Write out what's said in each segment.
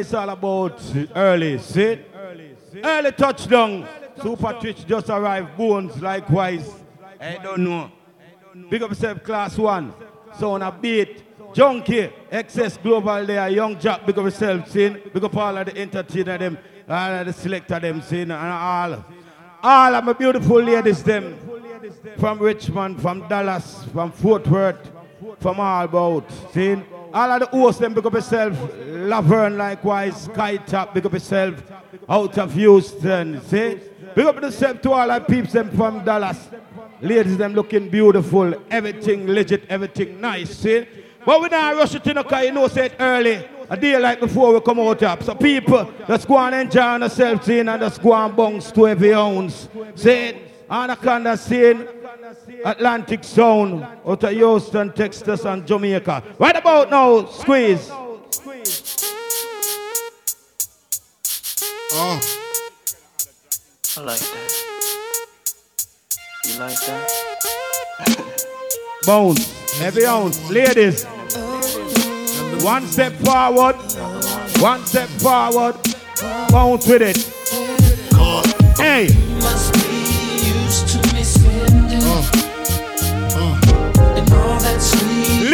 It's all about early, see? Early touchdown. Super Twitch just arrived. Bones, likewise. I don't know. Big up yourself, class one. So on a beat. Junkie, excess global there, young Jack, big up yourself, see? Big up all of the entertainer them, all of the selector them, see? And all. All of my beautiful ladies them. From Richmond, from Dallas, from Fort Worth, from all about, see? All of the hosts them, big up yourself. Laverne likewise, Sky Top, big up yourself. Out of Houston, see? Big up yourself to all the peeps them from Dallas. Ladies them looking beautiful, everything legit, everything nice, see? But we not rush it in because you know say it early. A day like before we come out up. So people, let's go and enjoy themselves in and let's go and bounce to every ounce. See? Anaconda scene, Atlantic Sound, out of Houston, Texas, and Jamaica. Right about now, squeeze. Oh. I like that. You like that? Bounce, every ounce. Ladies, one step forward, one step forward, bounce with it. Hey.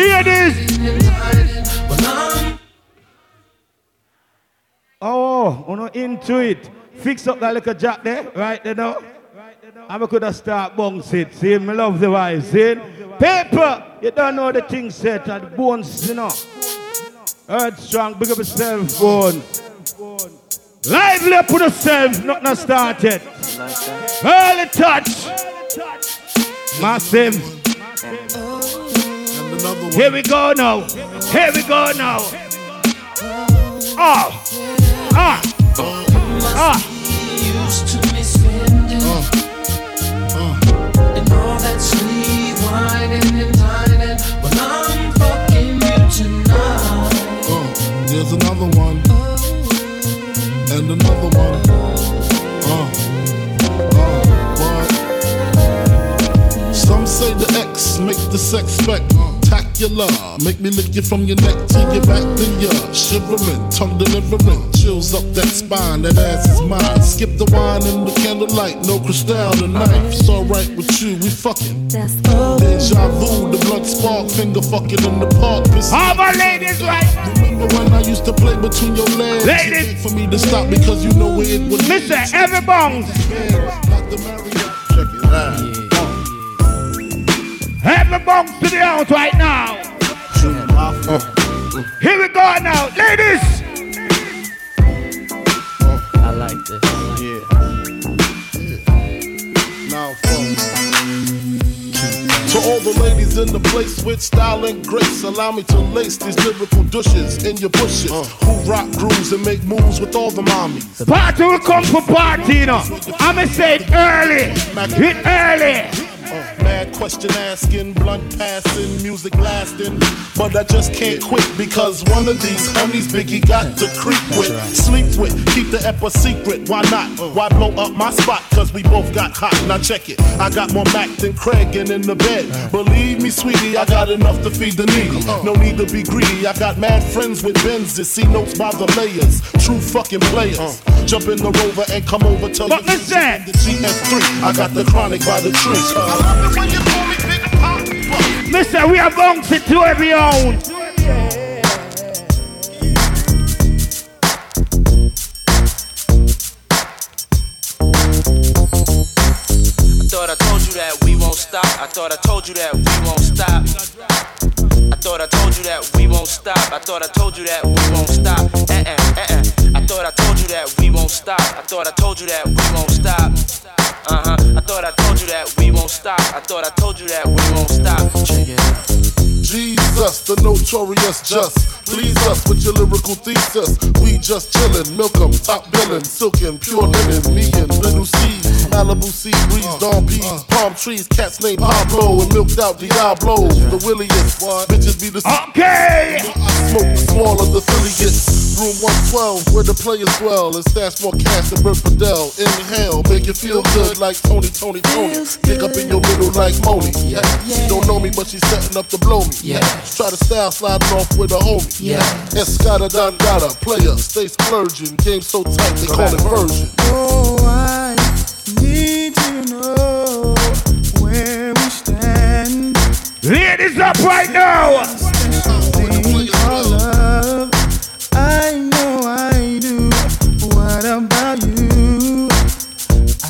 Sweet Ladies! when I'm Oh, oh into it. Fix up that little jack there, right there now. We could have start bounce it. See, me love the vibe. See? Paper, you don't know the thing set the bones, you know. Earth strong, big up yourself, bones. Lively up with yourself, nothing started. You like? Early touch. Massive. And another one. Here we go now. Here we go now. Ah. Ah. Ah. used to me spending and all that whining and dining when I'm fucking you tonight. Uh, there's another one. And another one. Uh, uh, what? Some say the X make the sex spectacular. Make me lick you from your neck to your back, then you're shivering, tongue delivering, chills up that spine. That ass is mine. Skip the wine and the candlelight, no crystal tonight. It's alright with you, we fucking. Deja vu, the blood spark, finger fucking in the park. Piss- All my ladies, right? Remember when I used to play between your legs? Ladies. You wait for me to stop because you know where it would Listen, every bounce. Like the Marriott. Check it out. Every bounce to the house right now. Here we go now. Ladies. I like this. Yeah. Now, folks. To all the ladies in the place with style and grace, allow me to lace these lyrical douches in your bushes. Uh. Who rock grooves and make moves with all the mommies. Party will come for party, you know. I'ma say it early. Hit early. Mad question asking, blunt passing, music lasting. But I just can't quit because one of these homies Biggie got to creep with, sleep with, keep the ep a secret. Why not? Why blow up my spot? Cause we both got hot. Now check it. I got more Mac than Craig and in the bed. Believe me, sweetie, I got enough to feed the needy. No need to be greedy. I got mad friends with Benzes. See notes by the layers. True fucking players. Jump in the rover and come over to the GS3. I got the chronic by the tree. Listen, we are bouncing to every own. I thought I told you that we won't stop. I thought I told you that we won't stop. I thought I told you that we won't stop. I thought I told you that we won't stop. Uh uh uh uh. I thought I told you that we won't stop. I thought I told you that we won't stop. Uh huh. I thought I told you that we won't stop. I thought I told you that we won't stop. Check it out. Jesus, the notorious just. Please us with your lyrical thesis. We just chillin', milk 'em, top billin', silkin', pure linen. Me and little C, Malibu sea breeze, dawn peas, palm trees, cats named Pablo, and milked out Diablo. The williest, bitches be the Okay. Smoke the small of the silliest. Room 112, where the players dwell. And stash more cash than Bert Fidel. Inhale, make you feel good like Tony, Tony, Tony. Pick up in your middle like Moni. Yeah. She don't know me, but she's setting up to blow me. Yeah. Try to style sliding off with a homie. Yeah. Escada Dangada, player, stay splurging. Game so tight, they call it version. Oh, I need to know where we stand. Ladies up right now. Love. I know I do. What about you?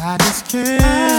I just can't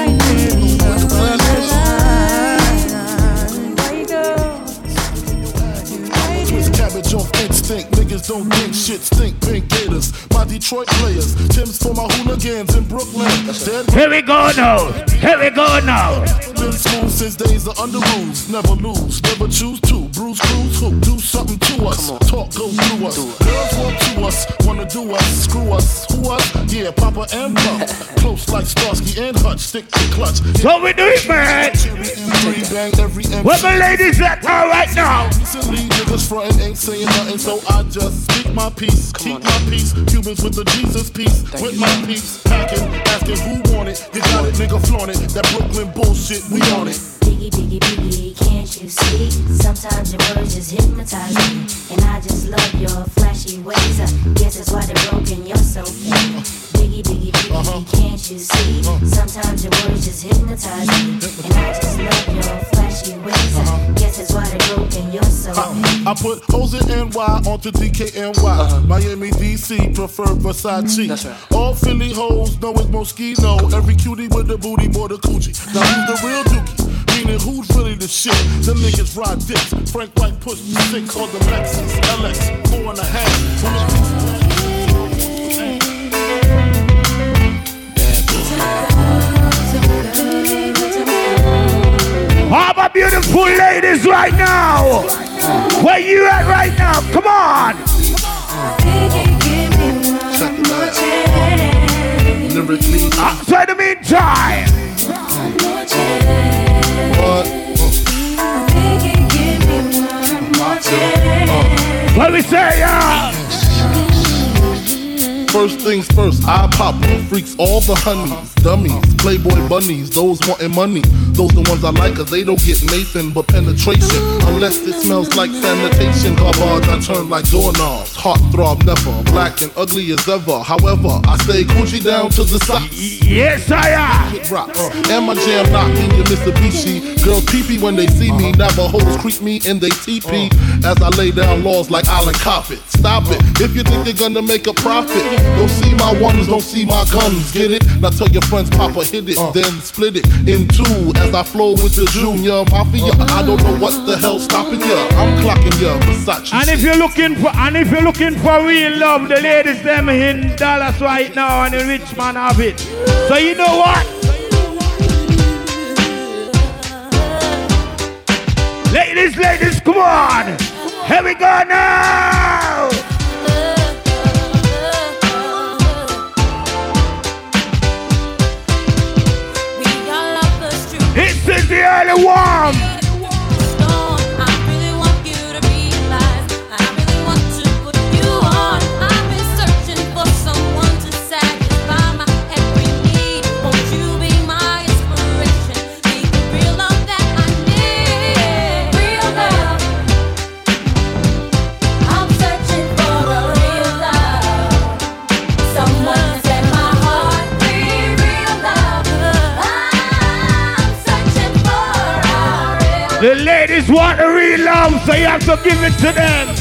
Niggas don't think shit stink. Pink gators. My Detroit players. Tim's for my hooligans in Brooklyn. Dead Here we go now. Here we go now. been smooth since days of under rules. Never lose. Never choose to. Bruise, cruise, who? Do something to us. Talk, go through us. Girls want to us. Wanna do us. Screw us. Who us? Yeah, Papa and Pump. Close like Starsky and Hutch. Stick to clutch. So we do it, man. Cherry M3 bang every M3. Where my ladies at all right now? Recently, niggas frontin' ain't saying nothing, so I just speak my peace, keep my peace. Cubans with the Jesus peace, with my peace. Packing, asking who want it. You got it, nigga, flaunt it. That Brooklyn bullshit, we on it. Biggie, biggie, biggie, can't you see? Sometimes your words just hypnotize me. And I just love your flashy ways. I guess that's why they're broken, you're so fake. Biggie, biggie, biggie, uh-huh. can't you see? Uh-huh. Sometimes your words just hypnotize me. And I just love your flashy ways. I uh-huh. guess that's why they're broken, you're so fake. I put hoes in NY onto DKNY. Miami, DC, prefer Versace. Mm, that's right. All Philly hoes know it's Moschino. Every cutie with the booty, more the coochie. Now who's the real dookie? Meaning who's really the shit? Them niggas ride dicks. Frank White pushed the six on the Lexus LX, four and a half. All my beautiful ladies right now. Where you at right now? Come on. Check it out. Lyrically, Uh, so in the meantime, what me say, uh, First things first, I pop the freaks all the honeys, dummies, playboy bunnies, those wanting money. Those the ones I like, cause they don't get Nathan but penetration. Unless it smells like sanitation, garbage, I turn like doorknobs. Heart throb never, black and ugly as ever. However, I stay Gucci down to the socks. yes I am. It rocks. Uh, and my jam knocking your Mitsubishi. Girls peepee when they see me. Uh-huh. Navajos creep me in they teepee. Uh-huh. As I lay down laws like Island Coppet. Stop it. If you think they're gonna make a profit, don't see my ones, don't see my guns. Get it? Now tell your friends, Papa hit it, uh. then split it in two. As I flow with the Junior Mafia. I don't know what the hell stopping ya. I'm clocking ya. Versace. And if you're looking for and if you're looking for real love, the ladies them in Dallas right now and the rich man have it. So you know what? Ladies, ladies, come on! Here we go now! One! Want the real love, so you have to give it to them.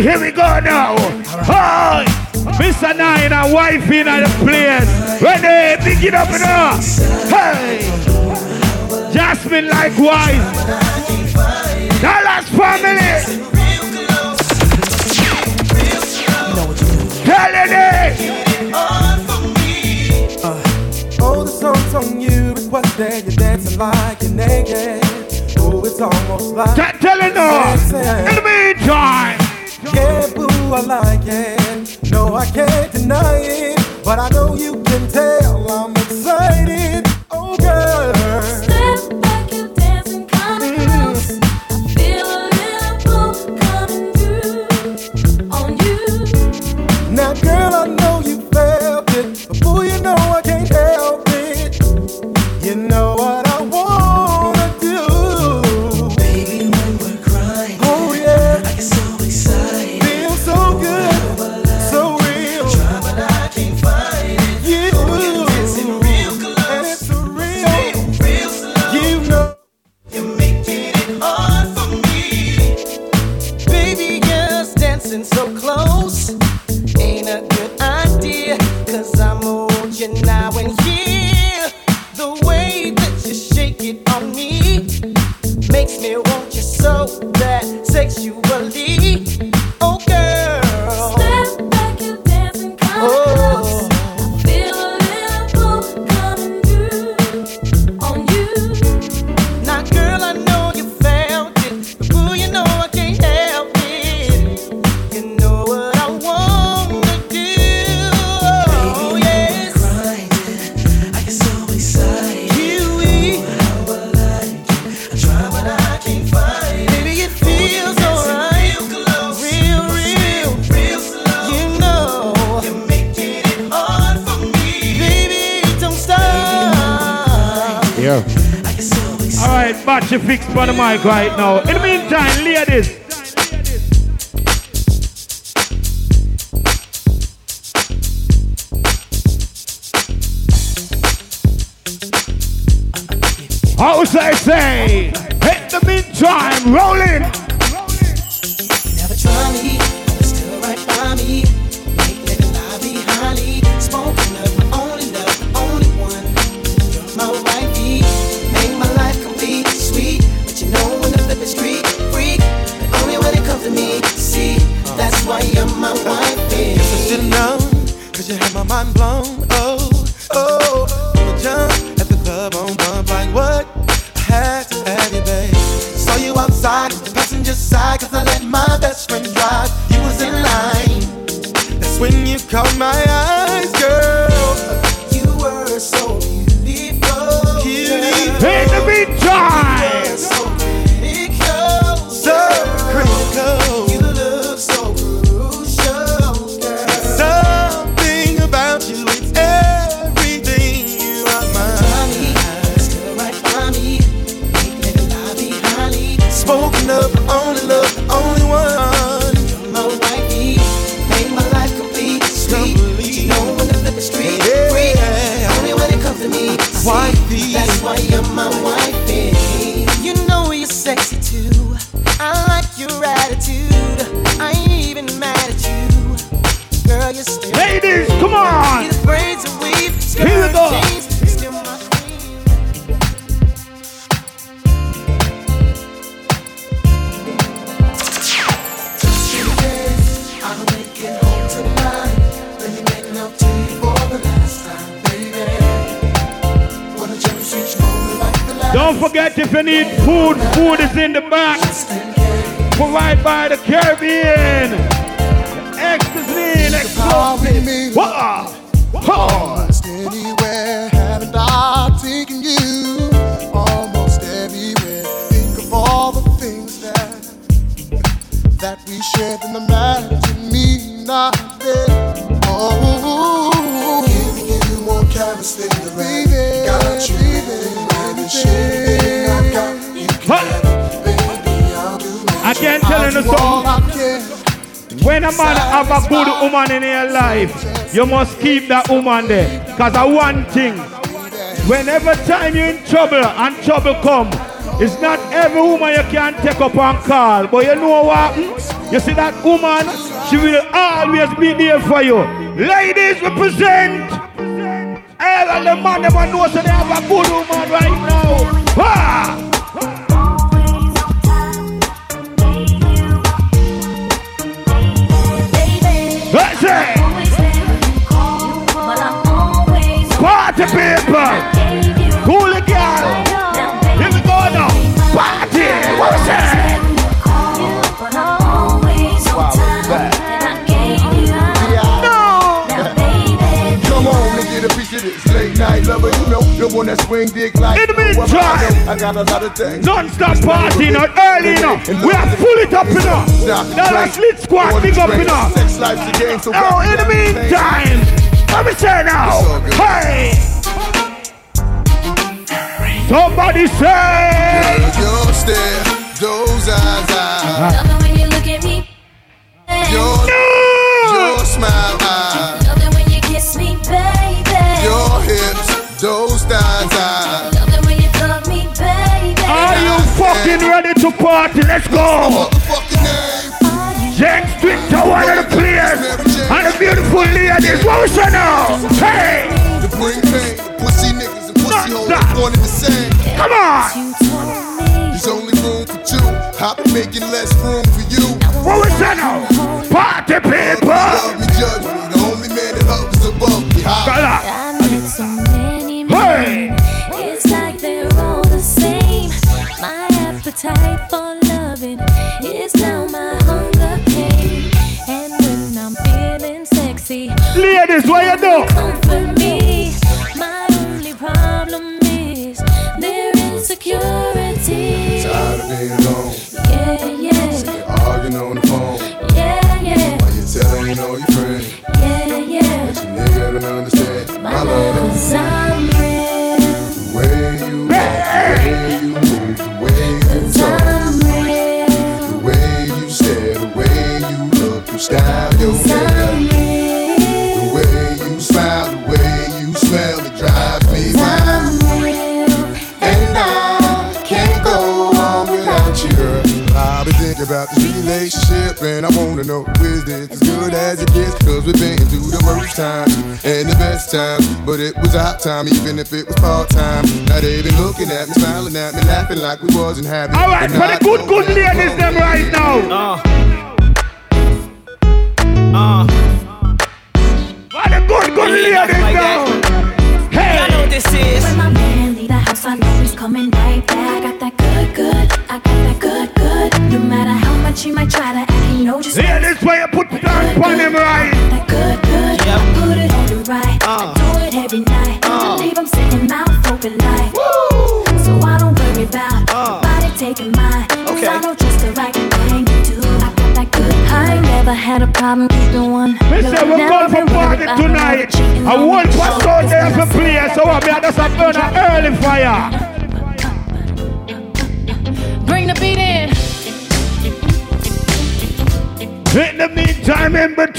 Here we go now. Hi, oh, Mr. Nine and wife in the place. Ready, pick it up and up. Hey, Jasmine likewise. Dallas family. Tell it. Uh, oh, the song's on you, but what's there? You're dancing like you're naked. Oh, it's almost like. Can't tell it no. In the meantime are lying. No, I can't deny it, but I know you can tell I'm excited. mic right now. That woman there. Cause of one thing, whenever time you're in trouble and trouble come, it's not every woman you can take up and call. But you know what? You see that woman, she will always be there for you. Ladies represent. The man never knows that they have a good woman right now. Ah! That's it. Party people. Cool girl. Here we go now. Party. What was that? No. Come on and get a piece of this late night lover, you know, the one that swing dick like. In the meantime. I got a lot of things. Non-stop party, not early enough. We are full it up enough. Now the slit squad big up enough. Sex life's a game, so Oh, in the meantime, let me say now. Hey. Somebody say. Your stare, those eyes, eyes. When you look at me, Your, No. your smile, eyes. love it when you kiss me, baby. Your hips, those thighs, eyes. Love it when you love me, baby. Are you fucking ready to party? Let's go. Beautiful ladies. What we say now? Hey. To bring pain, pussy niggas and pussy hoes, one and the same. Come on. You told me There's only room for two. Been making less room for you. What we say now? Party people. Love me, judge me. The only man that hovers above me. High. Time, even if it was part time. Now they been looking at me, smiling at me, laughing like we wasn't happy. All right, But for the good, know good that ladies, them right now. Uh,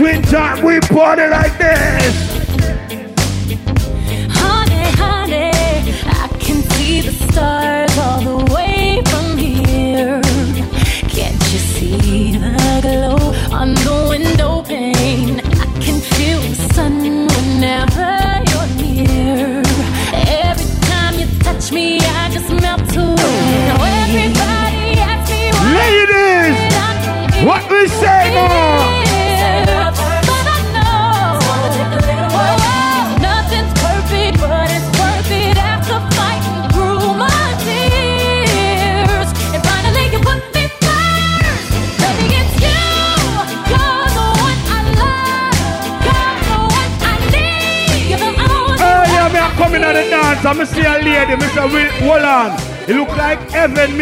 meantime, in between time, we party like this.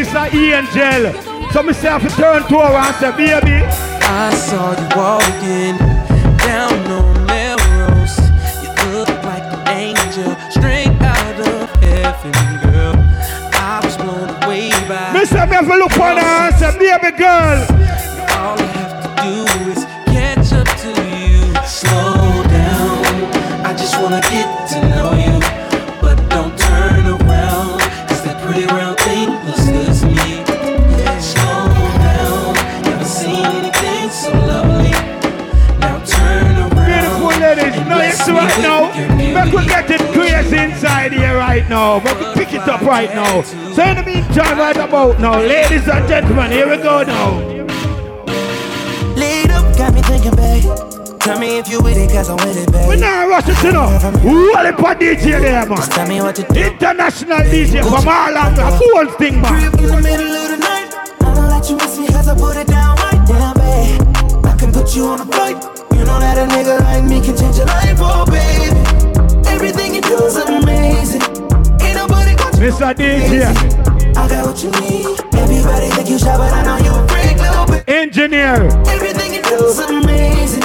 Heaven, Mr. Angel. So me say, I have to turn to her and say, baby, I saw you walking down on Melrose. You look like an angel straight out of heaven, girl. I was blown away by say, me have to look on her and say, baby girl. Right now. So in the meantime, right about now, ladies and gentlemen, here we go now. Laid up, got me thinking, babe. Tell me if you with it, cause I'm with it, babe. We now rush it to know. Roll it for DJ there, man. Tell me what to do. International DJ from all the whole thing, man. In the middle of the night, I don't let you miss me cause I put it down right down, babe. I can put you on a flight. You know that a nigga like me can change your life, oh baby. Everything you do is amazing. Mr. DJ, I got what you need. Everybody think you shy, but I know you freak, little bit. engineer. Everything you do is amazing.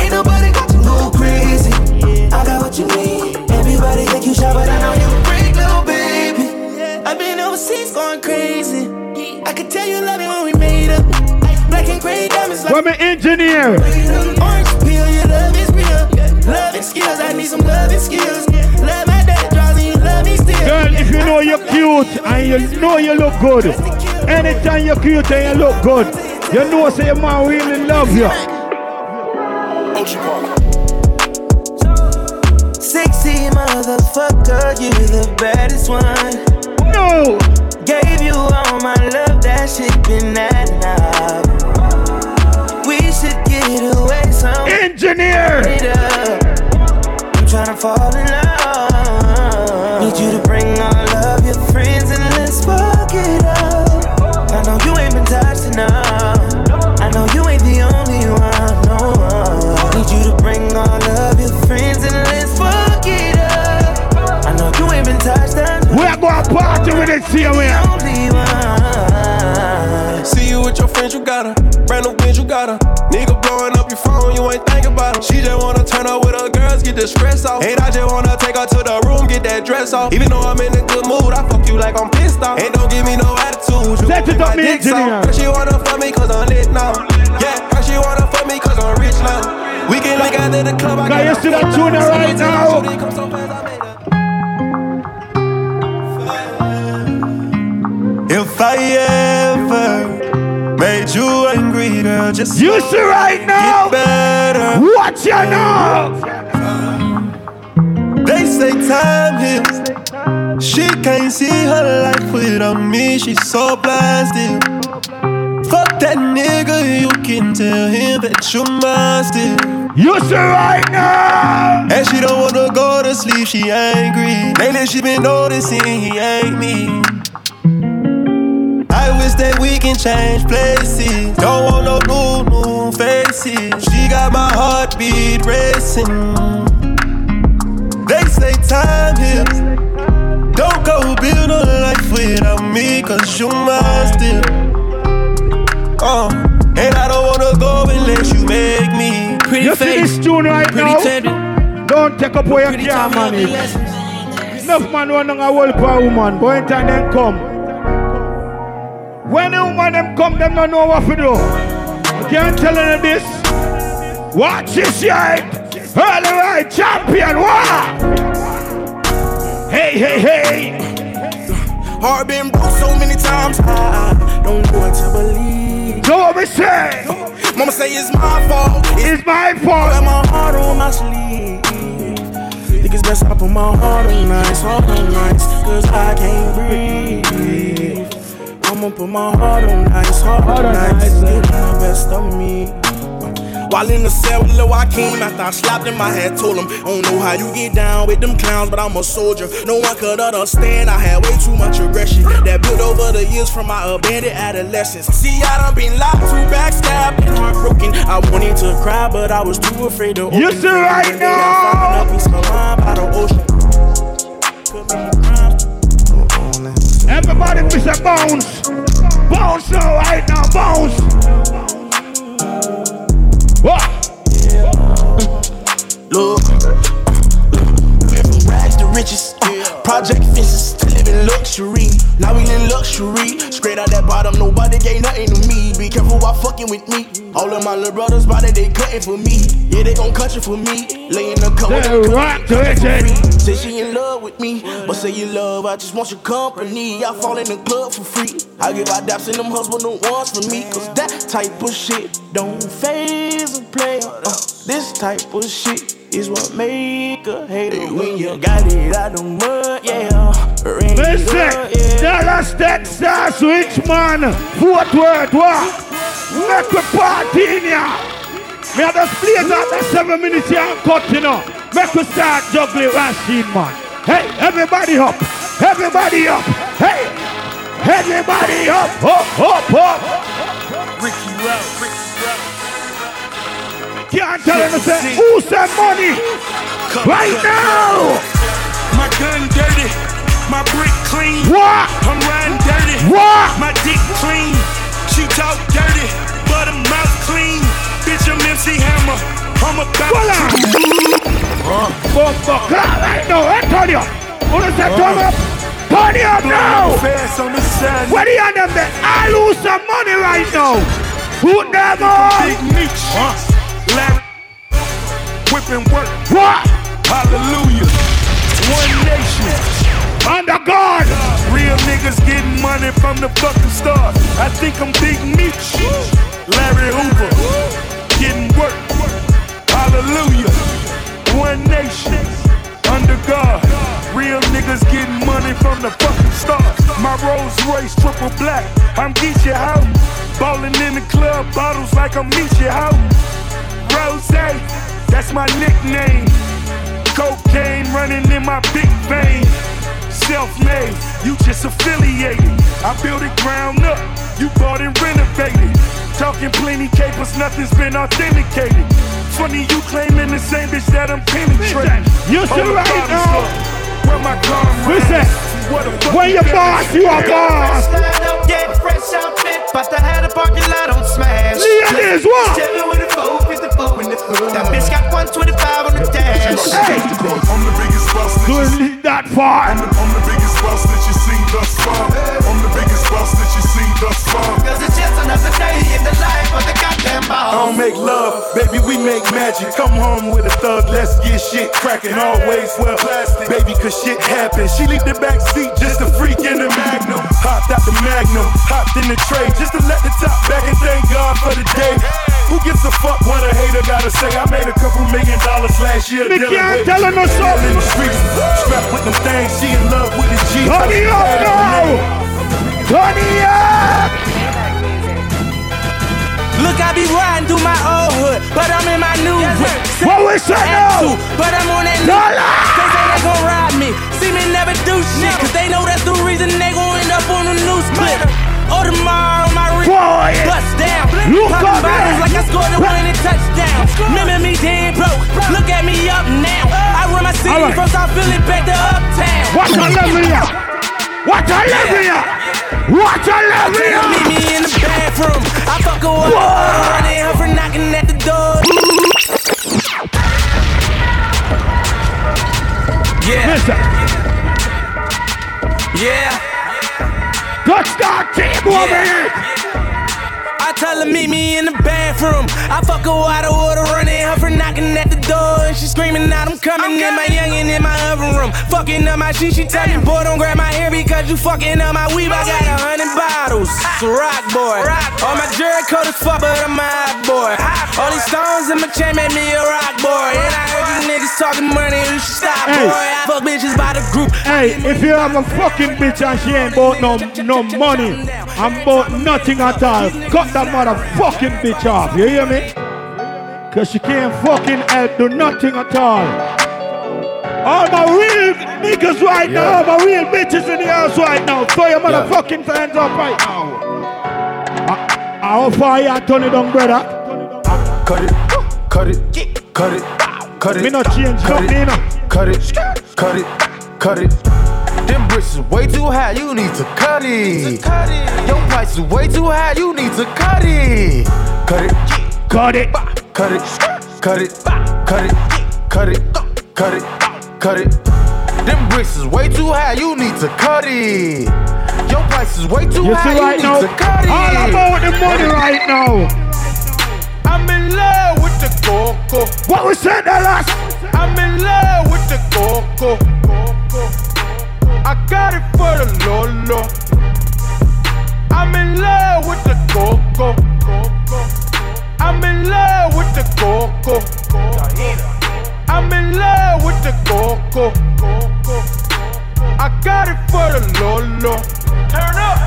Ain't nobody got you go crazy. I got what you need. Everybody think you shy, but I know you freak, little baby. I've been overseas going crazy. I could tell you love me when we made up. Black and gray diamonds like From an engineer. orange peel. Your love is real. Love and skills. I need some love cute and you know you look good, anytime you're cute and you look good, you know say your man really love you. Sexy motherfucker, you the baddest one. No, Gave you all my love, that shit been that now. We should get away somewhere. engineer. I'm tryna fall in love. Need you to bring all of your friends and let's fuck it up. I know you ain't been touched enough. I know you ain't the only one. No. Need you to bring all of your friends and let's fuck it up. I know you ain't been touched enough. We're going to party with it, see you here. Only one. See you with your friends, you got her. Brand new bitch, you got her. Nigga blowing up your phone, you ain't thinking about her. She just wanna turn up with her girls, get the stress off. Ain't I just wanna take her to the room, get that dress off. Even though I'm in a good mood, I fuck you like I'm pissed off. Ain't don't give me no attitude. You Set it keep up, my me dick engineer. soft. Girl, she wanna fuck me cause I'm lit now. Yeah, girl, she wanna fuck me cause I'm rich now. We can link out in the club. I Can you got see that tune right now? Come so fast, I made her. If I ever made you angry, girl, just You see right now. get better. Watch you now. They say time heals. She can't see her life without me. She's so blasted. Fuck that nigga, you can tell him that you're mine still. You see right now. And she don't wanna go to sleep, she angry. Lately she been noticing he ain't me. I wish that we can change places. Don't want no new, new faces. She got my heartbeat racing. They say time heals. Don't go build a life without me, cause you mine still. Uh, and I don't wanna go unless you make me. Pretty you face. see this tune right pretty now? Don't take up where you can, money. Enough man want to work for a woman, but anytime then come. When the woman them come, them don't know what to do. I can't tell you this. Watch this shit. Early right champion. What? Hey, hey, hey. Heart been broke so many times, I don't know what to believe. So what we say? Mama say it's my fault. It's my fault. I got my heart on my sleeve. Think it's best I put my heart on nice, heart on nice, cause I can't breathe. I'ma put my heart on ice, heart on ice, get the best of me. While in the cell with Lil Joaquin, after I slapped him, I had told him, I don't know how you get down with them clowns, but I'm a soldier. No one could understand, I had way too much aggression that built over the years from my abandoned adolescence. See, I done been lied to, backstabbed, and heartbroken. I wanted to cry, but I was too afraid to open. You see right day I found now. a piece of mind by the ocean. Commit crimes. Let's- Everybody miss a bounce. Bounce now, right now, bounce. What? Look, went from rags to riches. project fences to living luxury. Now we in luxury. Straight out that bottom, nobody gave nothing to me. Be careful while fucking with me. All of my little brothers body they cutting for me. Yeah, they gon' cut you for me. Lay in the cover. Say she in love with me, but say you love, I just want your company. I fall in the club for free. I give out daps and them husband the ones for me. Cause that type of shit don't phase a player. Uh, this type of shit is what make a hater. When you got it out the mud, yeah. Rain Listen, up, yeah. Dallas, Texas, Richmond, Fort Worth, what? Make a party in here. Me have just play that the seven minutes here and cut, you know. Make we start juggling machine, man. Hey, everybody up, everybody up, hey, everybody up, up, up, up. Ricky Rouse. Can't tell him to say, who said money? Right now. My gun dirty, my brick clean. What? I'm riding dirty. What? My dick clean. She talk dirty, but her mouth clean. Bitch, I'm MC Hammer. I'm about Voila. Fuck, fuck, clap right now, hey, turn you uh-huh. up. Who does that turn up? Turn you up now. Fast on the side. Where the them there? I lose some money right now. Put them on. Big Meech. Larry. Whipping work. What? Hallelujah. One nation. Under God. Real niggas getting money from the fucking start. I think I'm Big Meech. Larry Hoover. Getting work. Hallelujah. One nation. Under God. Real niggas getting money from the fucking start. My Rolls Royce triple black. I'm Geechee out. Ballin' in the club, bottles like I'm Meechee out. Rose, that's my nickname. Cocaine running in my big vein. Self-made, you just affiliated. I built it ground up, you bought and renovated. Talking plenty capers, nothing's been authenticated. Funny you claiming the same bitch that I'm penetrating. You see Hold the right. Where my Listen, when you boss, you a boss. Get fresh outfit, but I had a parking lot on smash. Ladies, what? Chillin' with a 454 in the hood. That bitch got 125 on the dash. Hey. I'm the biggest boss that you Couldn't lead that far. I'm the, biggest boss that you seen thus far. I'm the biggest boss that you seen thus far. Cause it's just another day in the life of the goddamn I don't make love, baby, we make magic. Come home with a thug, let's get shit cracking. Always well plastic, baby, cause shit happens. She leave the back seat just a freak in the magnum. Hopped out the magnum, hopped in the tray just to let the top back and thank God for the day. Who gives a fuck what a hater gotta say? I made a couple million dollars last year. Me dealing can't with- tell her no dealing something. in the streets, strapped with them things. She in love with the G. Turn it up now. Turn up. Look, I be riding through my old hood, but I'm in my new whip. What we say now? But I'm on that new Dollar. They say they gon' ride me. See me never do shit, cause they know that's the reason they gon' end up on the news clip. Oh, Audemars on my wrist, bust down. Look Popping up bottles like I scored a winning touchdown. Remember me dead broke. Look at me up now. I run my city All right. from South Philly back to Uptown. What a level ya. What a level ya. What a level! Girl, meet me in the bathroom. I fuck while I'm running her for knocking at the door. Yeah. Yeah. Touchdown team over here. I tell her meet me in the bathroom. I fuck while the water room. Fucking up my shit, she tell me, boy, don't grab my hair because you fucking up my weave. I got a hundred bottles. It's a rock boy. All my jury coat is fuck, but I'm a hot boy. All these stones in my chain made me a rock boy. And I heard these niggas talking money, you should stop, Hey. boy. I fuck bitches by the group. Hey, if you have a fucking bitch and she ain't bought no no money, I'm bought nothing at all, cut that motherfucking bitch off. You hear me? Cause she can't fucking help do nothing at all. All my real niggas right now, all my real bitches in the house right now. Throw your motherfucking hands up right now. How far you turn it down, brother? Cut it, cut it, cut it, cut it. Me not change cut it, know. cut it, cut it, cut it. Them bricks is way too high, you need to cut it. Your price is way too high, you need to cut it. Cut it, cut it, cut it, cut it, cut it, cut it, cut it, cut it. Them bricks is way too high, you need to cut it. Your price is way too You high, see you right need to cut it. all about the money right now. I'm in love with the coco. What we said that last? I'm in love with the coco. I got it for the Lolo. I'm in love with the coco. I'm in love with the coco. I'm in love with the coco. I got it for the Lolo. Turn up.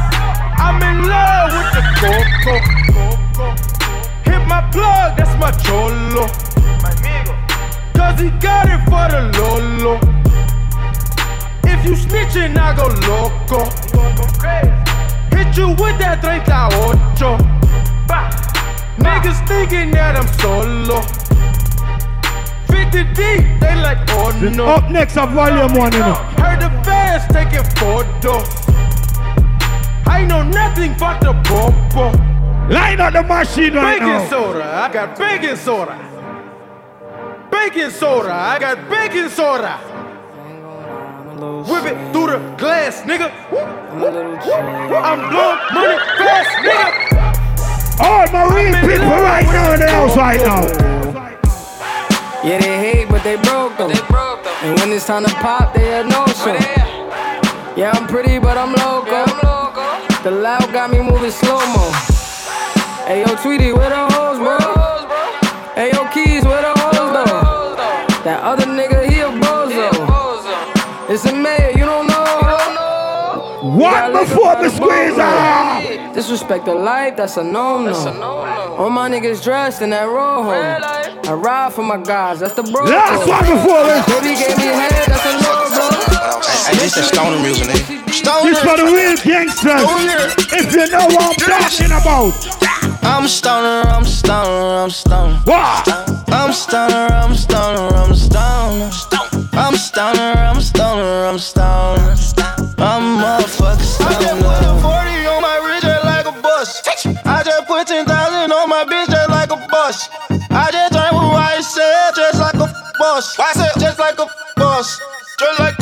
I'm in love with the coco. Hit my plug, that's my cholo. Cause he got it for the Lolo. If you snitching, I go loco. Hit you with that 38. Niggas thinking that I'm solo. 50 deep, they like, oh no. Up next, a volume one, know. Heard the fans taking photos. I know nothing but the popo. Line up the machine right baking now. soda, I got baking soda. Baking soda, I got baking soda. Whip it through the glass, nigga. I'm blowing money fast, nigga. All my real people right now in the house right now. Yeah, they hate, but they broke them. And when it's time to pop, they had no show. Yeah, I'm pretty, but I'm loco. The loud got me moving slow mo. Hey, yo, Tweety, where the hoes, bro? Hey, yo, Keys, where the hoes, though? That other nigga, he a bozo. It's a What before the squeeze out? Disrespect the life, that's a no-no. All my niggas dressed in that rojo. I ride for my guys, that's the bro. Last one before this. Baby gave me head, that's a no-go. Hey, this is stoner music, nigga. This for the real gangsters. If you know what I'm talking about. I'm stoner, I'm stoner, I'm stoner. What? I'm stoner, I'm stoner, I'm stoner. I'm stoner, I'm stoner, I'm stoner. I'm motherfucking stoner. I just put a 40 on my wrist just like a bus. I just put 10,000 on my bitch just like a bus. I just drank with white said just like a boss. Just like a boss. Just like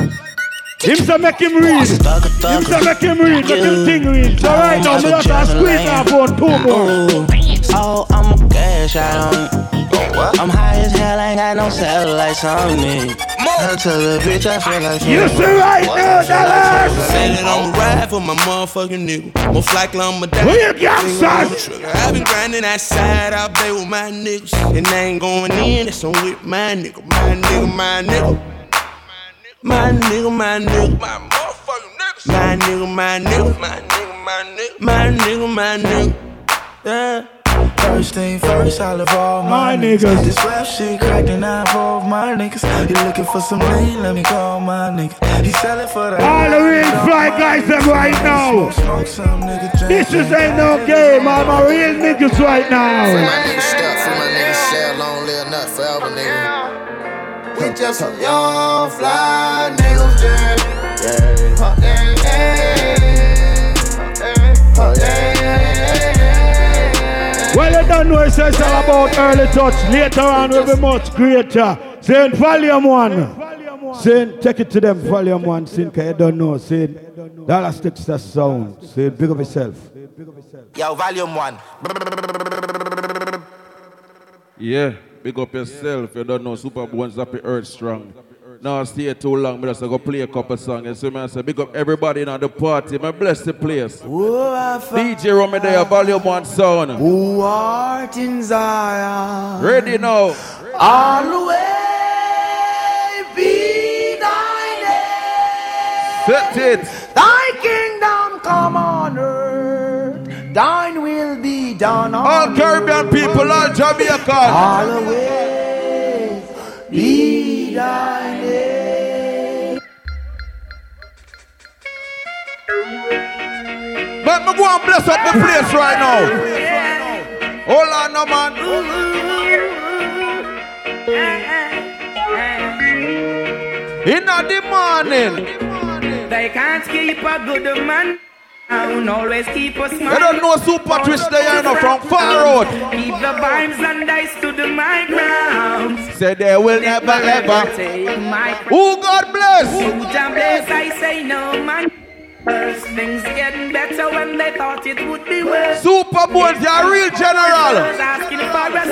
Him say make him read. Him say make him read. Make him thing read. So right now, me just a squeeze off on two more. Oh, I'm a cash out oh, on it. I'm high as hell, ain't got no satellites on me. I tell the bitch I feel like You see right now, Dallas. Said it on the ride for my motherfucking nigga. More flack on my dad. Who you got, son? I've been grinding that side out there with my niggas. And they ain't going in, it's on with my nigga. My nigga, my nigga. My nigga, my nigga. My motherfucking niggas. My nigga, my nigga. My nigga, my nigga. My nigga, my nigga. Yeah. First thing first, I love all my, My niggas. This rap shit cracked and I involve my niggas. You looking for some lean? Let me call my nigga. He selling for the All the real fly guys them right now. Smoke some nigga. This is ain't no game. All my real niggas right now. Free my nigga Step, free my nigga Shell, long live nut forever, nigga. We just some young fly niggas, yeah. Yeah. Huh, yeah, yeah. Well, you don't know it's all about early touch. Later on, will be much greater. Saying volume one. Saying, take it to them, volume one. Saying, cause you don't know. Saying, Dallas sticks the sound. Saying, big of yourself. Yo, volume one. Yeah, big up yourself. You don't know Supa Bones Happy Earth Strong. Now stay too long, but I just go play a couple songs. And so man, I say big up everybody in the party. Man, bless the place. DJ Romedea, volume one sound. Who art in Zion? Ready now. Always be thy name. Set it. Thy kingdom come on earth. Thine will be done on All Caribbean people, all Jamaican. Always be thy. But me go and bless up the place right now. Hold on, no man. In the morning. They can't keep a good man. Always keep us You don't know Super Twist there, you know, from far road. Keep the vibes and I stood my ground. Say they will never ever. Take my Who God bless? Who Jah bless? I say no man. First things getting better when they thought it would be worse. Super Bowls, you're a real Was general. asking for a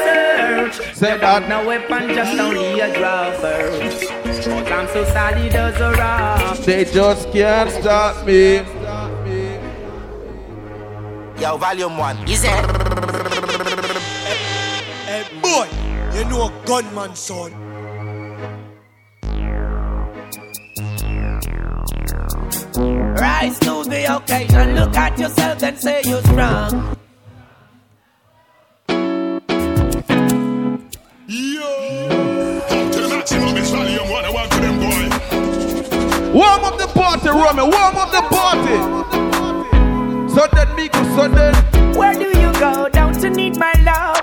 search. Say that. No weapon, just only a dropper. Cause I'm so solid as a rock. They just can't stop me. Yo, volume one. Easy. Hey, boy, you know a gunman son. Rise to the occasion, look at yourself and say you're strong. Yo, up to the maximum, it's volume one. One to them boy. Warm up the party, Romy. Warm up the party. So me go so then. Where do you go down to need my love?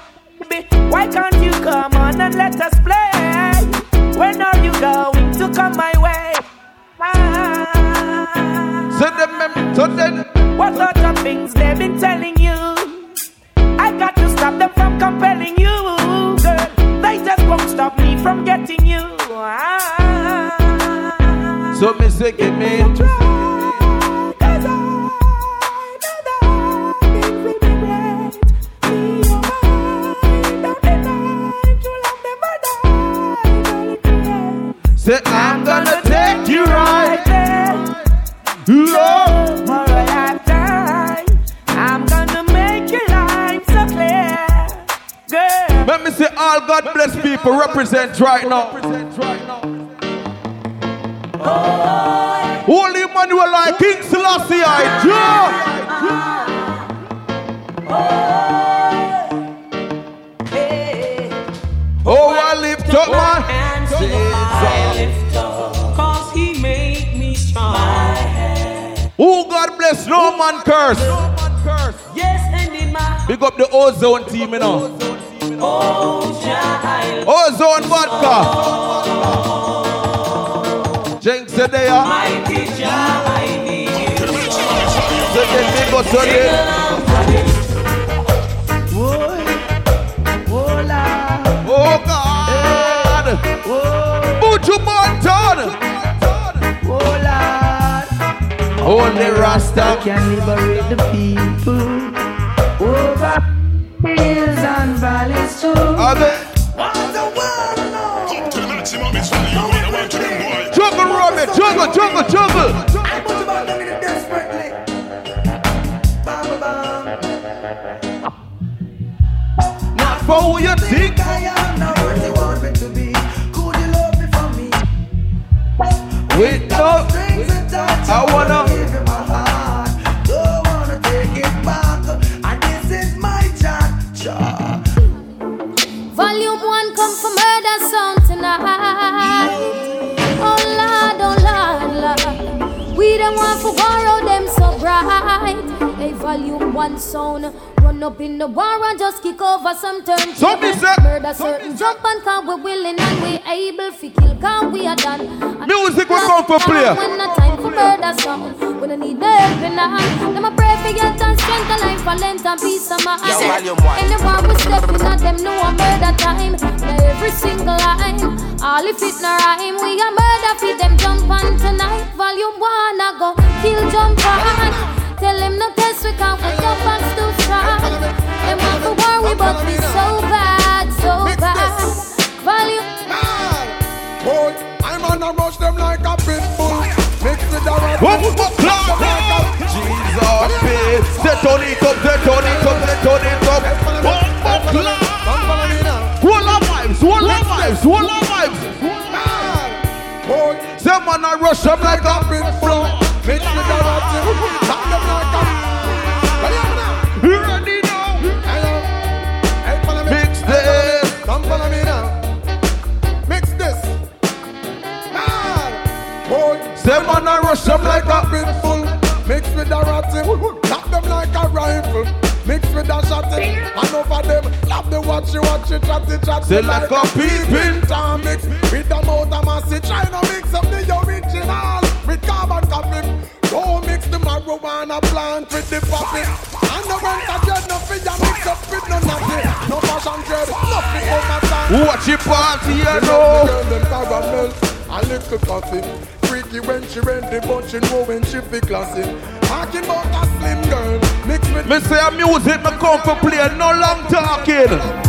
Why can't you come on and let us play? When are you going to come my way? Ah. So then, mem- so then. What sort of things they've been telling you? I got to stop them from compelling you, girl. They just won't stop me from getting you. Ah. So me say, give me. Say, I'm gonna take you right there. Lord. For a lifetime, I'm gonna make your life so clear. Girl. Let me say, all God bless people represent right now. Holy Emmanuel like King Selassie, I do. Oh, I lift up my bless no man curse. Yes, and in my Big up the ozone team, you know. oh. Ozone vodka. Jinx a day. Mighty child, I need you. So then we go to the Oh God! Buju Only Rasta. Can liberate the people. Over hills and valleys too. Juggle, Robbie, juggle, juggle, juggle. I wanna. Give him a lie. Volume one come from murder sound tonight. Oh Lord, oh Lord, Lord. We don't want to borrow them so bright. Hey, volume one sound. Run up in the war and just kick over some turn. So say- Murder certain jump and cause we willing and we able to kill cause we are done. Music will come for play. When the time murder sound. When I need no helping hand, them a pray for your and strength, a life, for length and peace of mind. Yo, volume one. Anyone who step in at them know a murder time. Now every single line, all if it no rhyme, we a murder for them jump on tonight. Volume one, I go kill jump on. Tell him no test, we can't put your box too strong. Them want to worry, but we so bad, so bad. Volume. Boy, I'm on a rush them like a pit What? Jesus, babe. Set on it up, set on it up, set on it up. On vibes, on vibes, on vibes. Some man a rush up like a Some man a rush up like a full. Mix with the ratty. Knock eh, them like a rifle. Mix with the shotty. Eh. And over them, love the watchy watchy chatty chatty. Say like a peeping. Time mix with the motor massy. Try to mix up the original with carbon copy. Don't mix the marijuana plant with the poppy. And the rent a dread, no fear mix up with no nothing. No fashion dread, nothing on my time. Watch it party, you Girl, know. them caramel, a little coffee. Freaky when she ready, but she know when she be classy. Talking about a slim girl, mix with Me say a music me come for play, no long talking.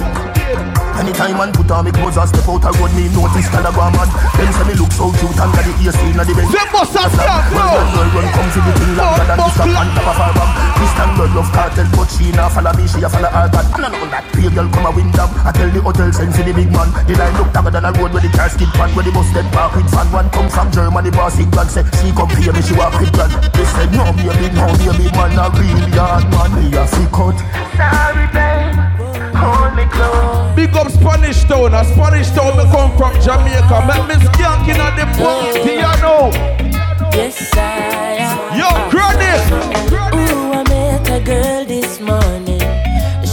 Anytime man put on me clothes and step out a road, me notice telegram man. Them say me look so cute under the AC inna the bench. Them must have stop, Well, bro. girl, girl, run come see the thing longer than this strap on top of her bum. Christian girl love cartel, but she nah follow me, she a follow her bad. And I know that pale girl come a win down. I tell the hotel send see the big man. The line look darker than a road where the car skid pan, where the bus dead park with fan. One come from Germany, boss England say she come pay me, she walk with grand. They said no baby, no baby, man a real yard man, me a fi cut. Sorry, babe. Hold me close. Big up Spanish Town, a Spanish Town me come from Jamaica. Make me skanking at the party, you know. Yes, I am. Yo, credit. Ooh, I met a girl this morning.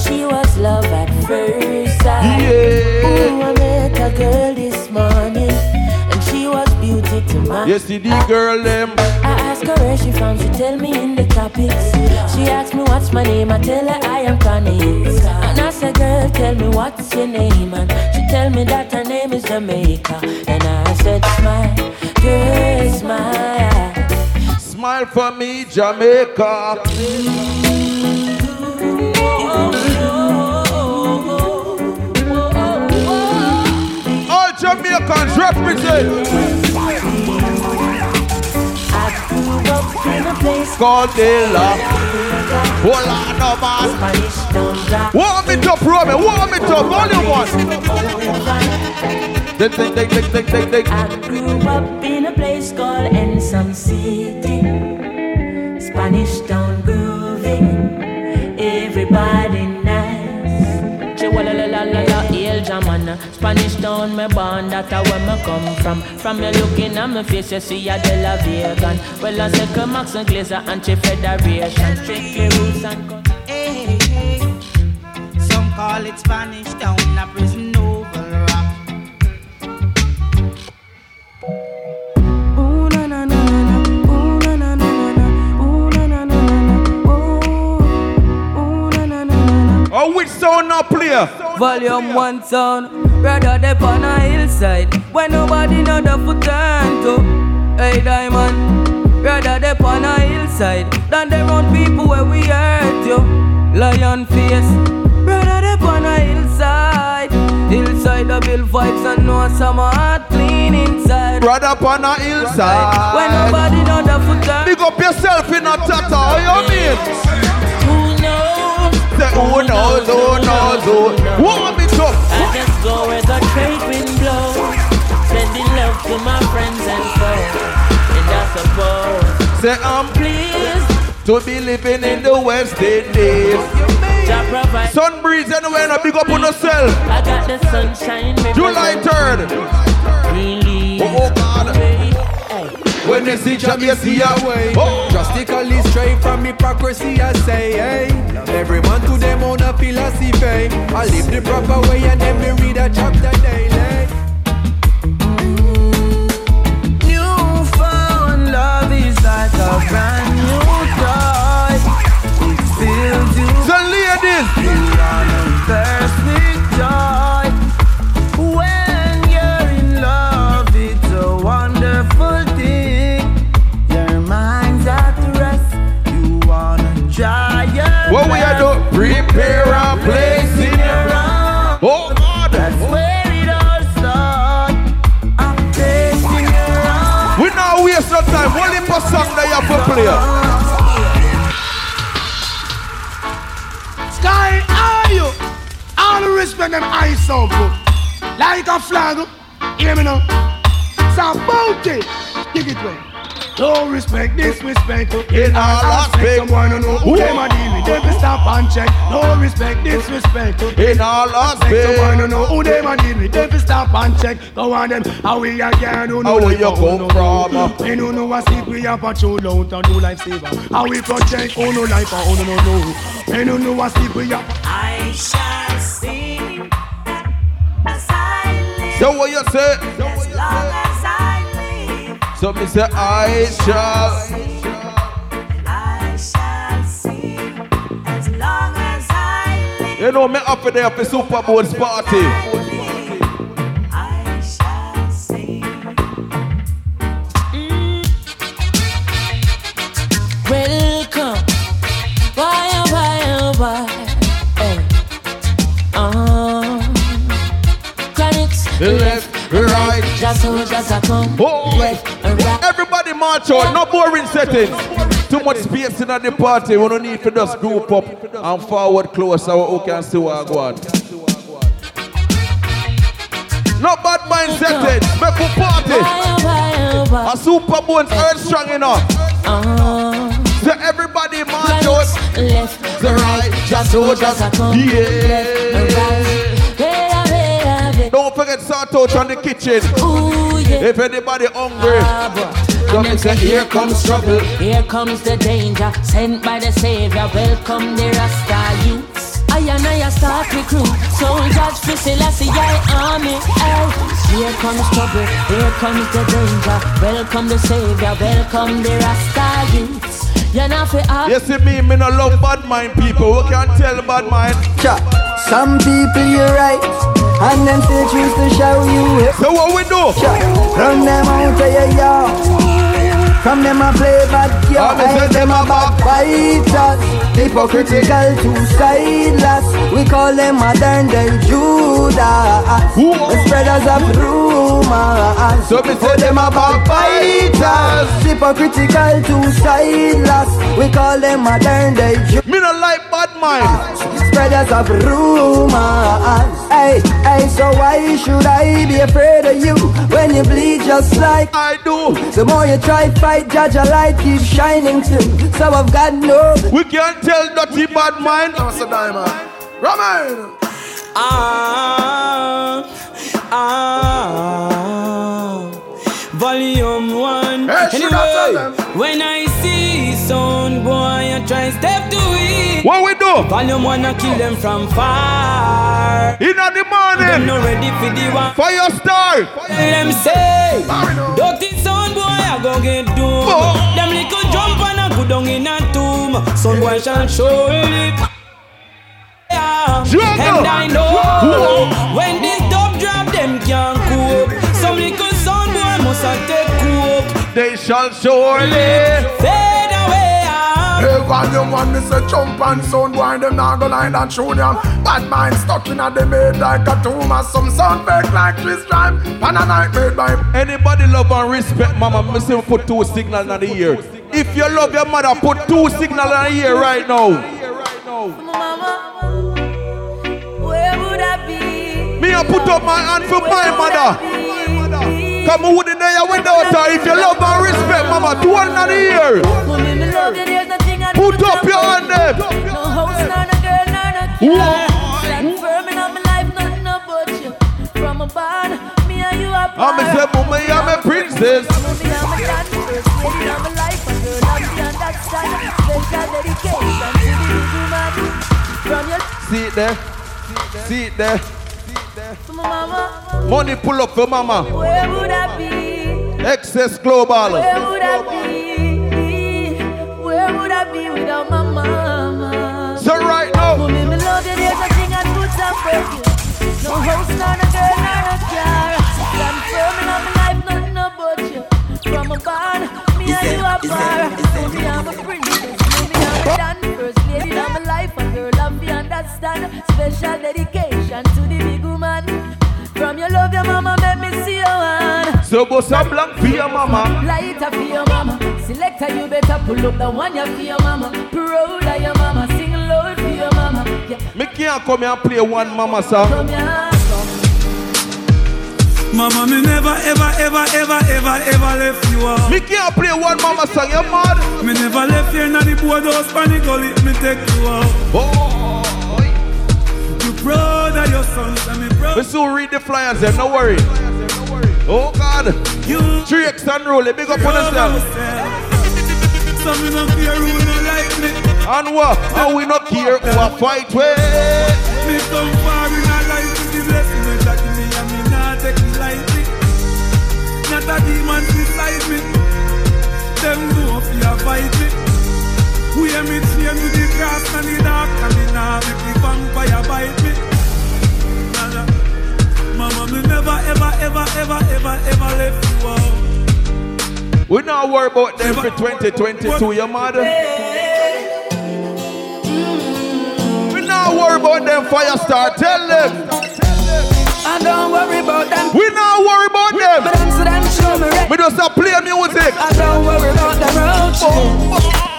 She was love at first sight. Yeah. Ooh, I met a girl this morning. And she was beauty to my Yes, the girl them. I ask her where she from, she tell me in the topics. She ask me what's my name, I tell her I am Connie. And I say, girl, tell me what's your name, and she tell me that her name is Jamaica. And I said, smile, girl, smile. Smile for me, Jamaica. All Jamaicans represent. Dilla. Hold on, no man. Warm it up, Roman. Warm it up. Volume one. Dig, dig, dig, dig, dig, dig, dig. I grew up in a place called Ensom City. Spanish Town grooving. Chihuahua, El Jamana. Spanish Town, me born, that's where me come from. From you looking at my face, you see a De La Vegan. Well, I say, come Max and Glazer, anti-federation. Strictly roots and Hey, hey. Some call it Spanish Town, a prison oval rock. Ooh, na, na, na, na, na. Na, na, na, na, na. Na, na, na, na, na. Ooh. Ooh, na, na, na, na, na. Oh, which sound now play? Volume one sound, brother they on a hillside When nobody know the foot turn to. Hey diamond, brother they on a hillside Then they run people where we hurt you. Lion face, brother they on a hillside. Hillside the bill vibes and know some heart clean inside. Brother on a hillside. When nobody know the foot turn. Big up yourself in a tata. How you mean? Say who knows, who knows, who Warm it up. I just go where the trade wind blows Sending love to my friends and foes And I suppose Say I'm pleased to be living in the West Indies. Sun breeze anywhere, now big up on yourself. I got the sunshine July 3rd. Really Oh, oh God. When they see Jah, me see a way. Oh. Drastically straight from hypocrisy, I say, hey. man to them own a philosophy. I live the proper way and then me read a chapter daily. Newfound love is like a brand new toy. It fills you. The ladies, you on a thirst. Play. Sky, are you? All the respect them eyes good. Like a flag. Hear me now. It's about it. Give it way. No respect, disrespect in all aspects. Someone who know who them a deal with, them fi stop and check. No respect, disrespect In all aspects. Someone who know who them a deal with, them fi stop and check. Go on them, how we a can do How where you come from? We no know a sleep, we a patrol out and do lifesaver. How we protect, oh no life, oh no no no. We no know a sleep, we a I shall sing as I live. So what you say? As long as I live, So me say I shall. I shall sing as long as I live. You know me up there for Super Bowl's party. I shall. Welcome. Why, oh, why, oh, why? Hey. Uh, chronics. Left, right. Just so, just a come. Oh. Left. Everybody march out, no boring settings. Too much space in the party. We don't need to just group up and forward close so we can see what go on. No bad mind setting. Make a party. A Supa Bones earth strong enough. So everybody march out. Left, the right, just so just yeah. Forget sort out on the kitchen. If anybody hungry, ah, And them say, here comes trouble, here comes the danger, sent by the Savior. Welcome the Rasta youths. I and I start crew, soldiers for Selassie, I army. Hey. Here comes trouble, here comes the danger. Welcome the Savior, welcome the Rasta youths. You're not for You see me, me no love bad mind people. We can't tell bad mind. Some people you're right, and them still choose to show you. So what we do? Run them out of your yard. From them a play bad say girl, them a bad backbiters. Hypocritical two-sideless. We call them modern day Judas. The spreaders of rumors. So me say them a bad backbiters. Hypocritical two-sideless. We call them modern day Judas. Me no like bad mind. Spreaders of rumors. Hey, hey, so why should I be afraid of you when you bleed just like I do? The more you try fight, judge a light keeps shining too. So I've got no. We can't tell dirty bad mind. That's a diamond. Roman. Ah, ah, volume one. Hey, should I them? when I see sound boy, I try step to it. What we do? Volume one, I kill them from far. In the morning. Them no ready for the one. Fire star. Tell them say, dirty sound boy, I go get doom. Them little jump and I go down in a tomb. Sound boy shall show it. Yeah. And I know when this dub drop, them can't cope. Some little sound boy must take coke. They shall surely. Hey, volume one, me say jump and sound boy, them not gonna line that tune yam. Bad mind stuck in a the made like a tumor. Some sound fake like twist drive. And a night made by Anybody love and respect mama, me say put two signals in the ear. If you love your mother, put two signals in the ear right now. Where would I be? Me a put up my hand for my mother. Come on, in there without her. If you love and respect mama, two hand in the ear. Mommy, me love you, there's nothing I Put up your hand there. No house, nor no girl, nor no car. Stand firm in my life, nothing about you. From a barn, me and you are I'm a say, mama, I'm a princess. Mommy, I'm a dance first lady of my life, and girl, I'm the understand. Special dedication to the woman. From your See it there. See it there. to my mama, Money pull up for mama. where would I be? Excess global. Where would I be? Mama? So right now, Mommy, me love you, there's nothing I put up with you. No house, nor girl, nor car. Stand firm in my life, nothing about you. From a barn, me and you are far. I'm a princess. I'm a first lady of my life. And girl, I'm the understand. Special dedication to the big woman. From your love, your mama, make me see your hand. so bust a blank for your mama. Lighter for your mama. Better, you better pull up the one you for your mama. Proud of your mama, sing loud for your mama. Yeah, Me can't come here and play one mama song. come here. Mama, me never, ever, ever, ever, ever, ever left you out. Me can't play one mama song, you mad? Me never left you in the boardhouse, panic gully, me take you out. Boy. You proud of your sons, and me proud. We soon read the flyers there, no worry. Oh God. You. Three X and roll it, big up on yourself. Some me no care who no like me. And what? And we not care who a fight with. Me come far in a life with the blessing of that me and me not take it lightly. Not a demon beside me. Them know fi a fight me. We am chain with the grass and the dark and me make the vampire bite me. Nah, nah. Me never ever ever ever ever ever left you out. We not worry about them for 2022, you mad? We not worry about them fire star, tell them. I don't worry about them. We not worry about them. But answer them, show me right. We just a play music. I don't worry about them roach.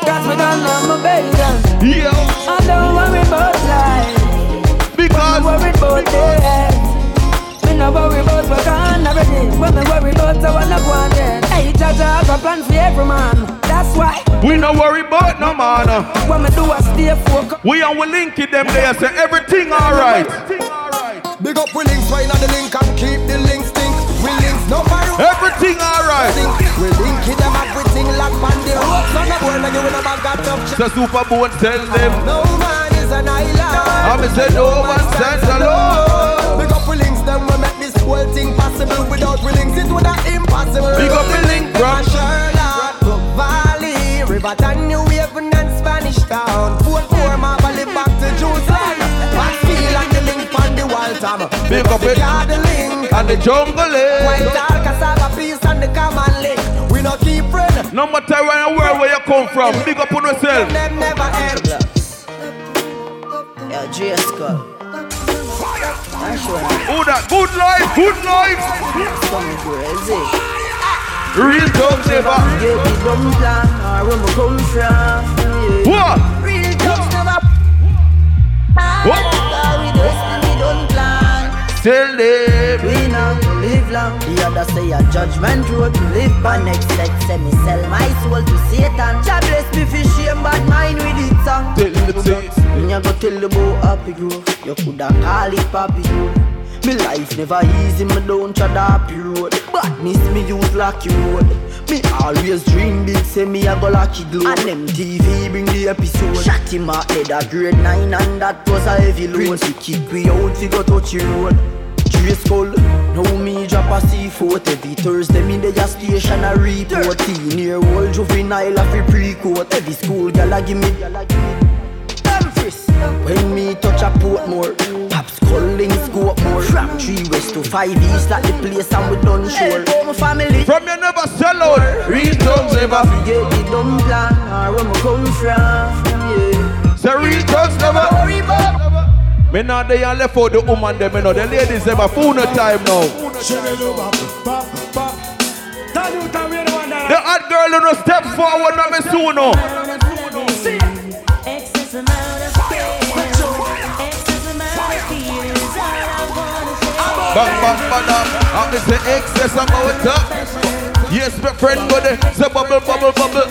Cause me done know my baby. Yeah. I don't worry about life. Because me worry about them. Me no worry about what can already. When me worry about I wanna go on then. Hey, Jaja have a plan for every man. That's why. We not worry about no man. When me do a stay focused. We and we link it them there, say everything alright. Big up we links, wine on the link and keep the links stink. We links, no fire. Everything alright. We link it them everything like on the ropes on the board and you in a bag got up. So super bone tell them. No man is an island. I me say no man stands alone. Whole thing possible. Without we links, it would have impossible. Big up we link, bro. Charlotte, Brook Valley, Riverton, New Haven and Spanish Town. Fort Moore, Marley, back to Jerusalem. Backfield and the link on the wall, Tom. Big up it. the link. And the jungle White is. tall cassava peace and the common link. We no keep friend. No matter where you where, where you come from, big up on yourself. Them never end. Yo, J Skull. That? Good life, good life. Crazy. Real talk never. What? Real talk never. What? Cause we destiny don't plan. Tell them. We not live long. The other say a judgment road to live by. Next set say me sell my soul to Satan. Jah bless me for shame, bad mind with it song. Tell the things. Me a go tell the boy happy growth. You coulda call it papi growth. Me life never easy, me don't tread happy road. Badness me use lucky road. Me always dream big, say me a go lucky glow. And them TV bring the episode. Shot him out dead a grade 9 and that was a heavy load. Prince kick we out, we go touch the road. Trace skull, now me drop a C4 Every Thursday me dey a station a report Teen year old juvenile a fi pre-court Every school gal a give me Empress When me touch a Portmore Pops calling scope more From 3 west to 5 east like the place and we done sure Help my family From you never sell out. Real talk never. Forget the dumb plan or where me come from yeah. Say real talk never. Worry about Me not they and left out the woman them, you know. The ladies them a phone no time now. The hot girl you know step forward now me soon now. Bang bang bang I me say excess about up. Yes, my friend go there. Say bubble bubble bubble.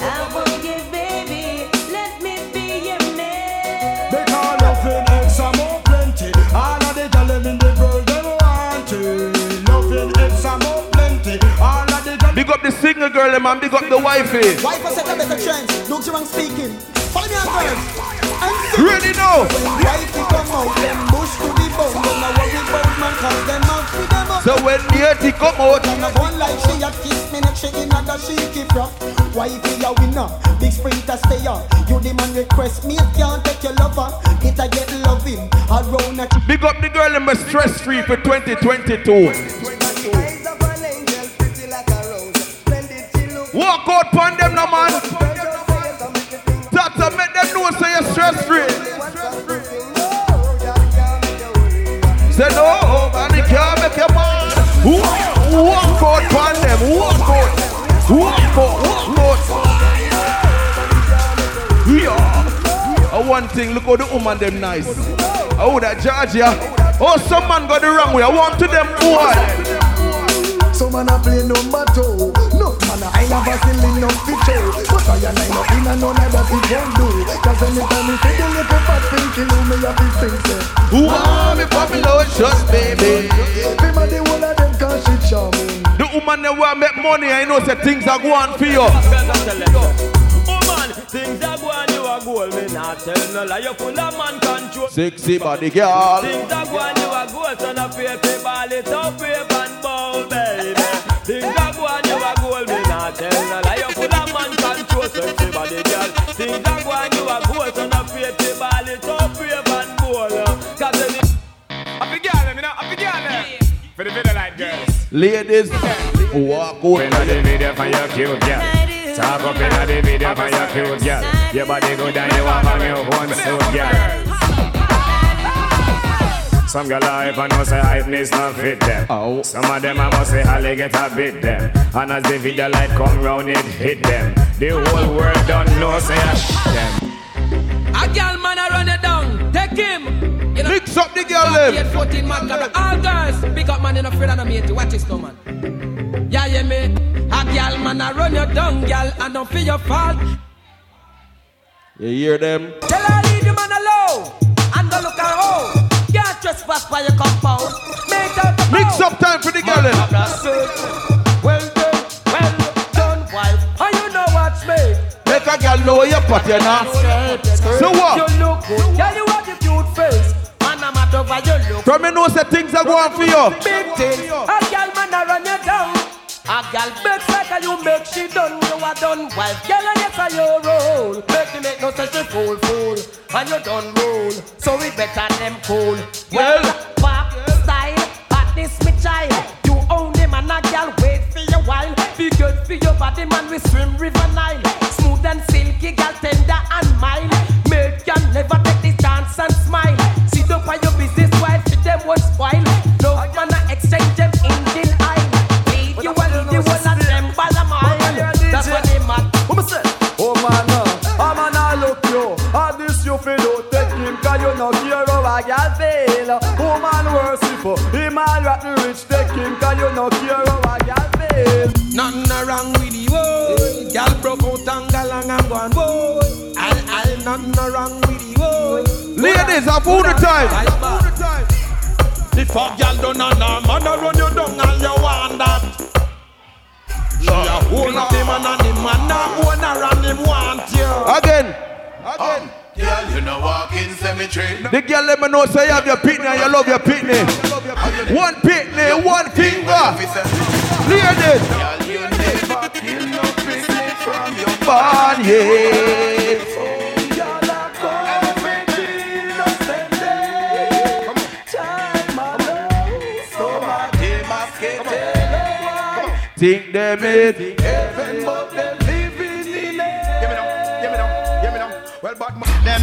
I forgive, baby. Let me be your man. Because nothing else I'm more plenty. All of the girl them in the world them want it. Nothing else I'm more plenty. All of the girl Big up the single girl them and big up the wifey. Wife has set a better trend. Don't you wrong speaking. Follow me on first. Ready now. When wifey come out, them bush to the bone. Them not worry about man, cause them out for them up. So when the dirty come out, And a one like she a kiss me neck, she in a the shaky frock. Wifey a winner, big sprinter stay on. You the man request me, can't take your lover. It a get loving around a big up the girl them a stress free for 2022. Walk out pon them no man matter, make them know so you're stress free. Say no, man, you can't make your mind. Walk out on them, walk out, walk out, walk out. Yeah. Oh, uh, one thing, look how the woman them nice. Oh, that Georgia. Oh, some man got the wrong way. I want to them boy. Some man a play number two. No man a I never seen no picture. But I and I no in and none of that it won't do. Cause anytime me see the little fat thing kill you, me have to sing say. Who want me Babylon just baby? Them a the one of them cause she charming. The woman that want make money, I know say things are going for you. Woman, things are going, you are gold. Me not tell no lie. You full of man control. Sexy body girl. Things are going, you are gold. So no pay pay ball it up, pay Ladies, walk out. Inna the video for your cute girl. Talk up inna the video for your cute girl. Your body good and you want on your one suit girl. Some girl hype and know say hypeness not fit them. Oh. Some of them I must say Holly get a bit them. And as the video light come round it hit them. The whole world don't know say I sh them. A girl man a run it down. Take him. You know, Mix up the girl them. 14 man can all girls. Big up man in a afraid of no mate. Watch this no man. Yeah, yeah, me. A girl man a run you down, girl, and don't feel your fault. You hear them? Tell her leave the man alone and don't look her home. Can't trespass by your compound. Make out the Mix up time for the girl them. Well done, well done, wife. And you know what's me. Make a girl know your potty now. So what? You look good, girl. You have the cute over your look. From me know say things are going for you. Big things. A girl man a run you down. A girl makes like you make she done. You a done wife. Girl and yes a your role. Make me make no sense she fool fool. And you done roll. So we better them cool. Well, pop style, badness me child. You only man a girl wait for your while. Be good for your body man we swim river Nile. Smooth and silky girl tender and mild. Make you never take this chance and smile. A girl feel. Oh man, worship, him all rotten rich, take him, cause you no care how a girl feel. Nothing no wrong with the boy. Girl broke out and gal and I'm gone boy. I'll, I'll nothing no wrong with the boy. Ladies, have all the time. If a girl done a nah, man a run you down and you want that. She a hold up him and the man a own her and him want you. Again. Again. Girl, you know walk in cemetery. The girl let me know say you have your pitney and you love your pitney. One pitney, one finger. Ladies. Girl, you never. Think them it.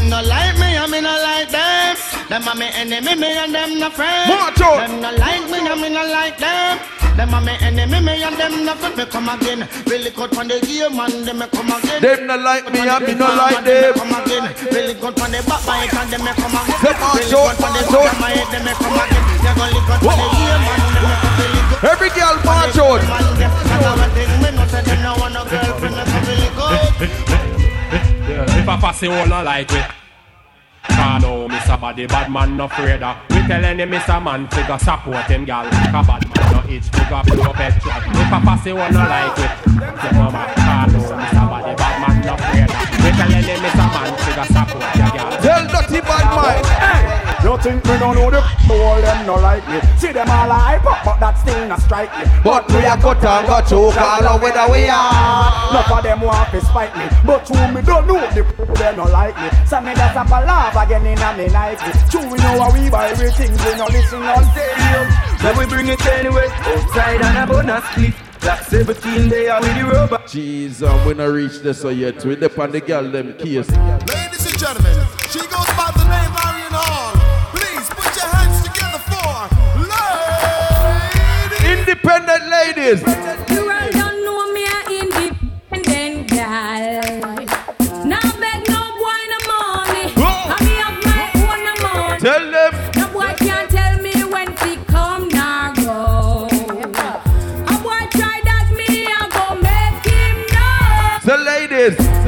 Them no like me, and me no like them. Them are me enemy, me and them no friend. Macho. Them no like me, and me no like them. Them are me enemy, me and them no friend. Me come again, really cut from the game, and them me come again. Them no like me and me no like them. Come again, really cut from the back bite, and them me come again. Them macho, Really cut from the macho. my head, them me come again. You gonna lick cut from the game, and them me come really good. Every girl march out. If I pass it all no like we Ah no, Mr. Body bad man no afraid of We tell any Mr. Man figure support him gal Cause bad man no itch figure blow up head shot If I pass it all no like we Your mama Ah no, Mr. Body bad man no afraid of We tell any Mr. Man figure support your gal Tell dirty bad man You think me don't know the all them no like me. See them all hype up, but that still not strike me. But we a cut and got choke all over the way are. Enough of them want to spite me. But who me don't know the they no like me. So me just up a laugh again in a me like it True we know how we buy everything We no listen on stadium Then we bring it anyway. Outside and a bonus clip. Black 17 there with the rubber. Jeez, um, we not reach this so yet. We dip on the girl them case. Ladies and gentlemen, independent ladies. You. Now beg no boy. I my own No boy can't tell me when to come go. A boy try that me, I go make him know. The ladies.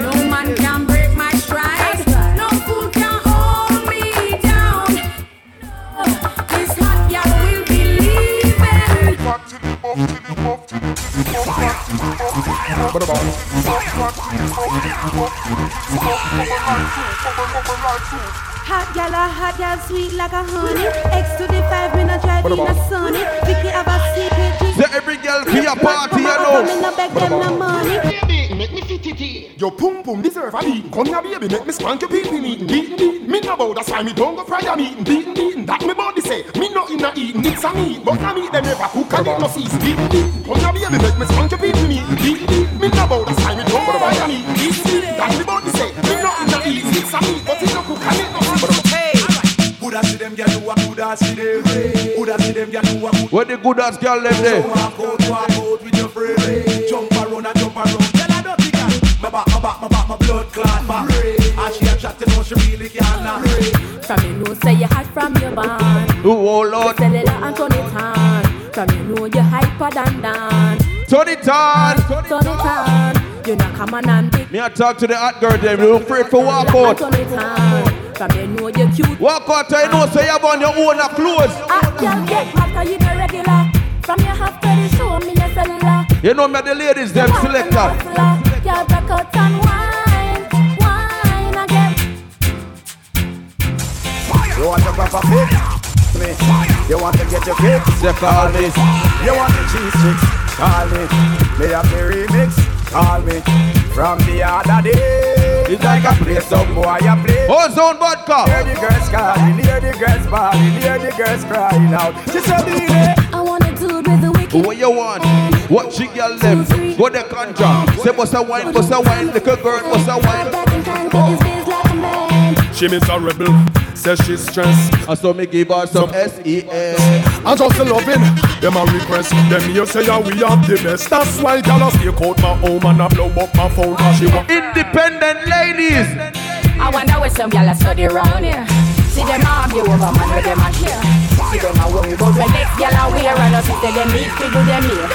Hot gal, a hot gal, sweet like a honey. X to the five, me not drive in a sunny. Vicky have a secret every girl be a party, you Come in know. beg them no money. Make me fit it in. Your pum pum deserve a beat. Come here, baby, make me spank your pee pee meeting. Beatin' beatin', me no bow, that's why me don't go fry a meeting. Beatin' beatin', that me body say. Me no inna eating, it's a meat, but a meat them never cook and it no cease. Beatin' beatin', come here, baby, make me spank your pee pee meeting. Beatin' beatin', me no bow, that's why me don't go fry a meeting. Beatin' beatin', that me body say. Me no inna eating, it's a meat, but it no cook and it no cease. Hey. Coulda see them gyal do a coulda see them. Coulda see them gyal do a coulda. Where the good ass girl them there? Walk out, walk out with your friend. Jump around and jump around. My back, my back, my back, my blood clot back. And she a chat, you know she really can't laugh. From you know say you hot from your band. Oh, oh Lord. Cellular and turn it on. From you know you hyper than Dan. Turn it on. Turn it on. You know come on and big. Me I talk to the hot girl them. You afraid for walk out. Turn it on. From you know you cute. Walk out, you know, so you have on your own clothes. Hot girl get hotter you the regular. From your half to the show me your cellular. You know me the ladies them selector. Ah. Girl back out and wine, wine again. You want to grab a? Me. You want to get your kicks? They call me. You want the cheese sticks? Call me. Me have the remix. Call me. From the other day. It's like a play some boy you play. Ozone vodka. Hear the girls calling, hear the girls bawling, hear the girls crying out. She said, I wanna do with the wicked. What you want? What she girl them? Go the contra. Say bust a wine, bust a wine, little girl, bust a wine. She miserable, says she's stressed. And so me give her some S-E-S. And just a loving, them a request. Them here say yeah, we have the best. That's why y'all stay out my home and I blow up my phone. Cause she want Independent ladies. I wonder where some gyal a study round here. See them argue over man where them a share. See them a worry about when next gyal a wear and us say them need to do them here.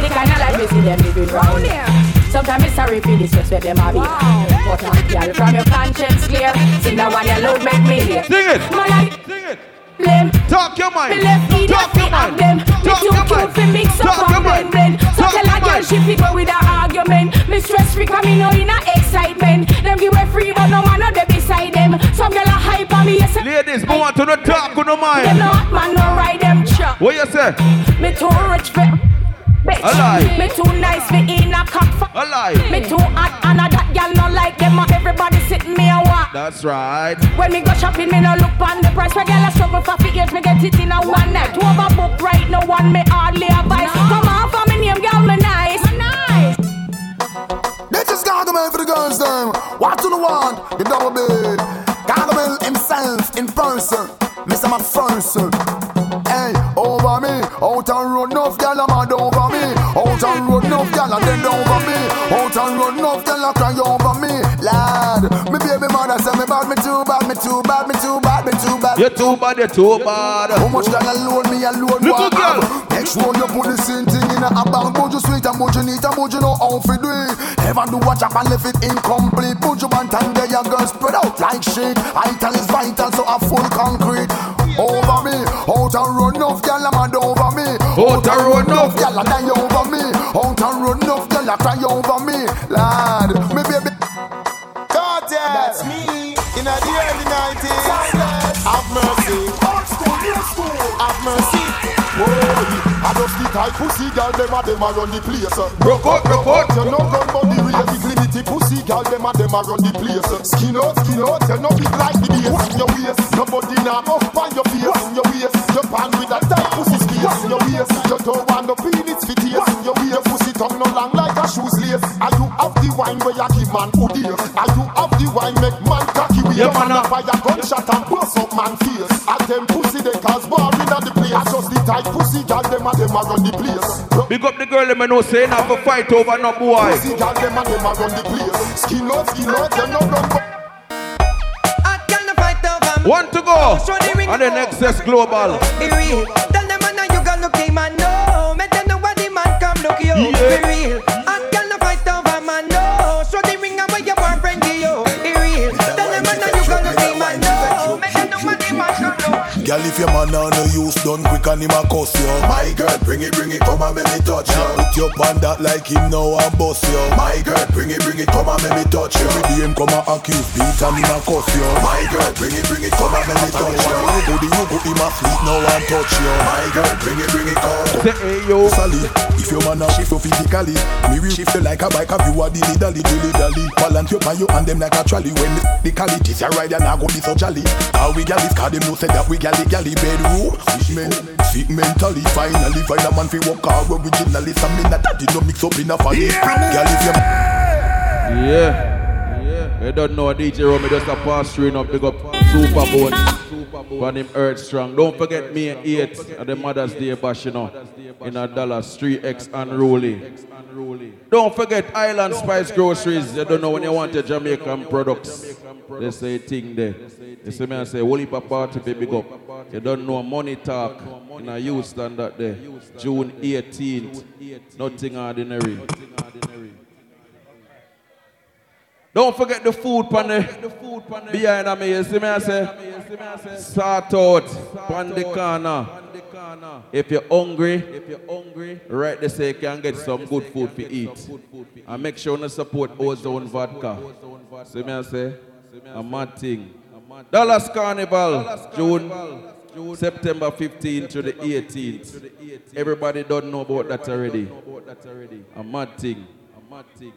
The kind of life we see them living round here. Sometimes it's sorry for this just where them a be. But a gyal from your conscience clear. Sing that one you loud make me hear. Sing it. My life. Sing it. Blame. Talk your mind. Me left feet Talk your mind. them. Talk your mind. fi mix up Talk your mind. Blend. So Talk tell your a girl mind. she fi go with a argument. Me stress free 'cause me know in a excitement. Them give her free but no man no dey beside them. Some girl a hype on me yes. Ladies, me want to no talk, no Them mind. no hot man no ride them truck. What you say? Me too rich for bitch. Alive. Me too nice for in a cock. for- Alive. Me too hot and a that girl no like them. and Everybody sitting me a walk. That's right. When me go shopping, me no look on the price. My girl a struggle for fi years, me get it in a one night. Two of a book right no one me hardly advice. Come on Girls them. What do you want? The double bed. Gargamel himself in person. Mr. McPherson. Hey, over me. Out and road, enough gal a mad over me. Out and road, enough gal You're too bad, you're too bad. How much gal alone me alone Little want girl. Make sure you put the same thing in a bank. But you sweet and but you neat and but you know how to do it. Ever do a chop and left it incomplete. Put you one time there, your girl spread out like shit. Vital is vital, so a full concrete. Over me, out and run enough gal a mad over me. Out and run enough gal a die over me. Out and run enough gal a cry over me. Lad, me baby. I just the type pussy girl, them a them a run the place. Broke out, broke out. You know gun but the race is limited pussy girl, them a them a run the place. Skin out, skin out, you know big like the bass in your waist. Nobody now up on your face in your waist. You pan with a tight pussy space in your waist. You don't want no peanuts for taste in your waist. Your pussy tongue no long like a shoes lace. Are you have the wine where you give man who dear? Are you have the wine make man cocky with Yeah, man man, a uh. fire gunshot and bust up man face. At them pussy they cause war in the place. Just the tight pussy girl, them a them a run the place. Big up the girl, them know say not for fight over no boy. Pussy girl, them a them a run the place. Skin out, skin out, them no run. One to go. And the next is global. Tell them man you got look man no. Make them know what the man come look you. Yeah. Girl, if your man on no use, done quick and him a cuss you. My girl, bring it, bring it, come and make me touch you. Put your pan that like him now and bust you. My girl, bring it, bring it, come and make me touch you. Every day him come and accuse, beat and him a cuss you. My girl, bring it, bring it, come and make me touch you. Who the you put him a sleep now and touch you. My girl, bring it, bring it, come. Say hey yo, Sally, if your man a shift you physically, me will shift you like a bike, have you a dilly dally, dilly dally. Balance you pan you and them like a trolley. When the cali this a ride and I go be so jolly. How we gal this car them know say that we galley galley bedroom. Sick men, sick mentally. Finally find a man fi walk hard originally. Some me that daddy no mix up in a funny. Gal if you yeah. You don't know DJ Romy just a pastor enough big up Supa Bones on him Earth Strong. Don't forget me at 8 at the Mother's Day bash, you know, in a Dallas 3X unruly. Don't forget Island Spice Groceries. You don't know when you want your Jamaican products. They say thing there. You see me I say, Holy Party fi big up. You don't know Money Talk in a Houston that day. June 18th. Nothing ordinary. Don't forget the food pan the behind of me. You see me I say, start out pan the corner. If you're hungry, if you're hungry, right they say you can get some good food to eat. And make sure you support Ozone Vodka. See me I say, a mad thing. Dallas Carnival, June, September 15th to the 18th. Everybody don't know about that already. A mad thing. A mad thing.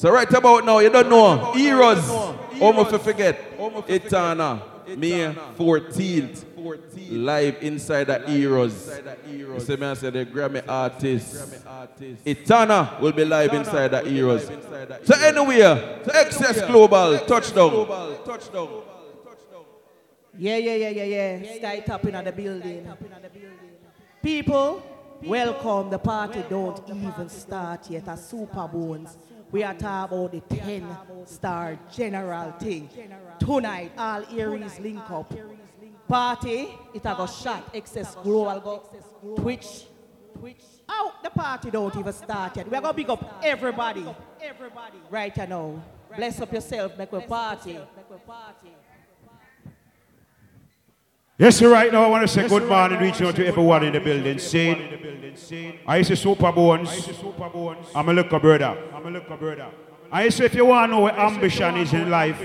So right about now, you don't know. Heroes. Almost forget. Etana. May 14th. Live inside the Heroes. You see me I say the Grammy artist. Etana will be live inside the Heroes. So anyway, so Excess Global, touchdown. Yeah, yeah, yeah, yeah, yeah. Sky tapping at the building. People, welcome. The party don't even start yet. A Supa Bones. We are talking about the 10 star general thing. Tonight, all areas link up. Party, it has a go shot. Excess global go. Twitch. Twitch. Oh, the party don't even start yet. We are going to big up everybody. Everybody. Right now. Bless up yourself, make a party. Yes, sir, right now I want to say good morning, reaching out to everyone in the building. Saying, I say Supa Bones. I'm a little brother. I'm a little brother. I say if you want to know where ambition is in life,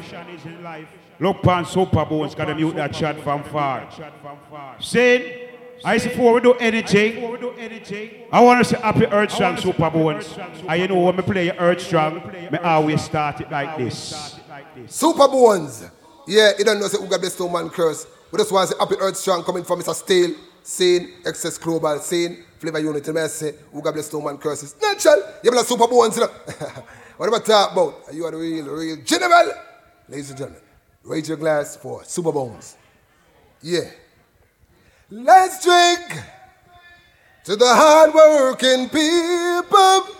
look upon Supa Bones, got to mute that chat from far. Saying, I say before we do anything, I want to say happy Earth Strong Supa Bones. And you know when me play Earth Strong, me always start it like this. Supa Bones. Yeah, you don't know say who got best man curse. We just want to say happy earth strong coming from Mr. Steel, Scene, Excess Global, Scene, Flavor Unit. Mercy, I who got blessed man curses. Natural. You have Supa Bones, what am I talk about? Are you are the real, real general? Ladies and gentlemen, raise your glass for Supa Bones. Yeah. Let's drink to the hard-working people.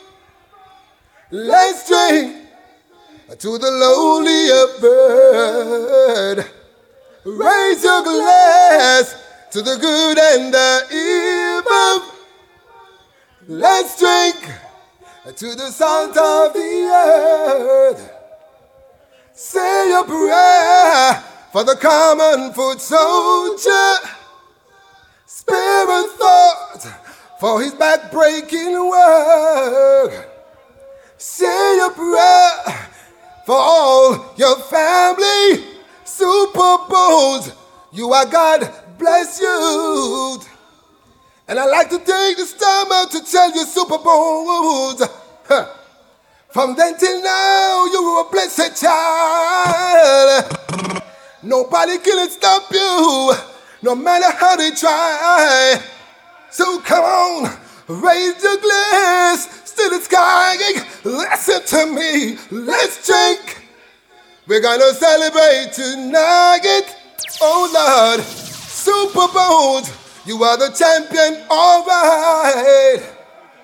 Let's drink to the of bird. Raise your glass to the good and the evil. Let's drink to the salt of the earth. Say your prayer for the common foot soldier. Spare a thought for his back-breaking work. Say your prayer for all your family. Supa Bones, you are God bless you. And I like to take this time out to tell you, Supa Bones. From then till now, you were a blessed child. Nobody can stop you, no matter how they try. So come on, raise your glass to the sky. Listen to me, let's drink. We're gonna celebrate tonight. Oh Lord, Supa Bones, you are the champion, alright.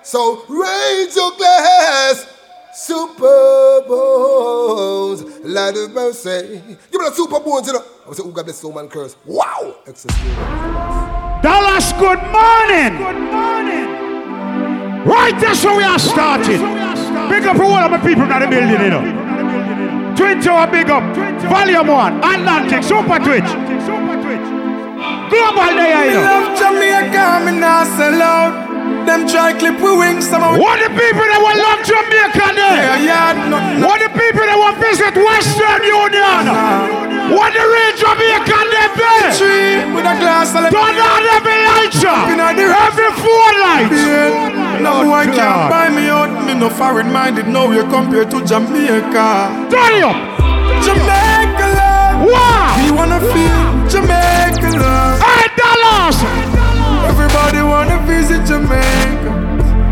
So raise your glass, Supa Bones, Lord of mercy. Give me the Supa Bones, you know. I was say, who got this soul man curse? Wow! Excess Dallas, good morning. Good morning. Right, that's where we are starting. Big up for all of my people in the building, you know. Twitch our big up. Volume 1, Atlantic, Super Twitch. global Me know. love Jamaica, not. Them try clip we wings, some of What the people that will love Jamaica there? Yeah, yeah, nothing. What the people that will visit Western Union? What the real Jamaica there there? Tree with a glass of Turn on every light, shop. Inna the every four lights. No one God. can buy me out. Me no foreign minded. No way compared to Jamaica. Turn up. Jamaica love. Wow. We wanna feel Jamaica love. Hey, Dallas. Everybody wanna visit Jamaica.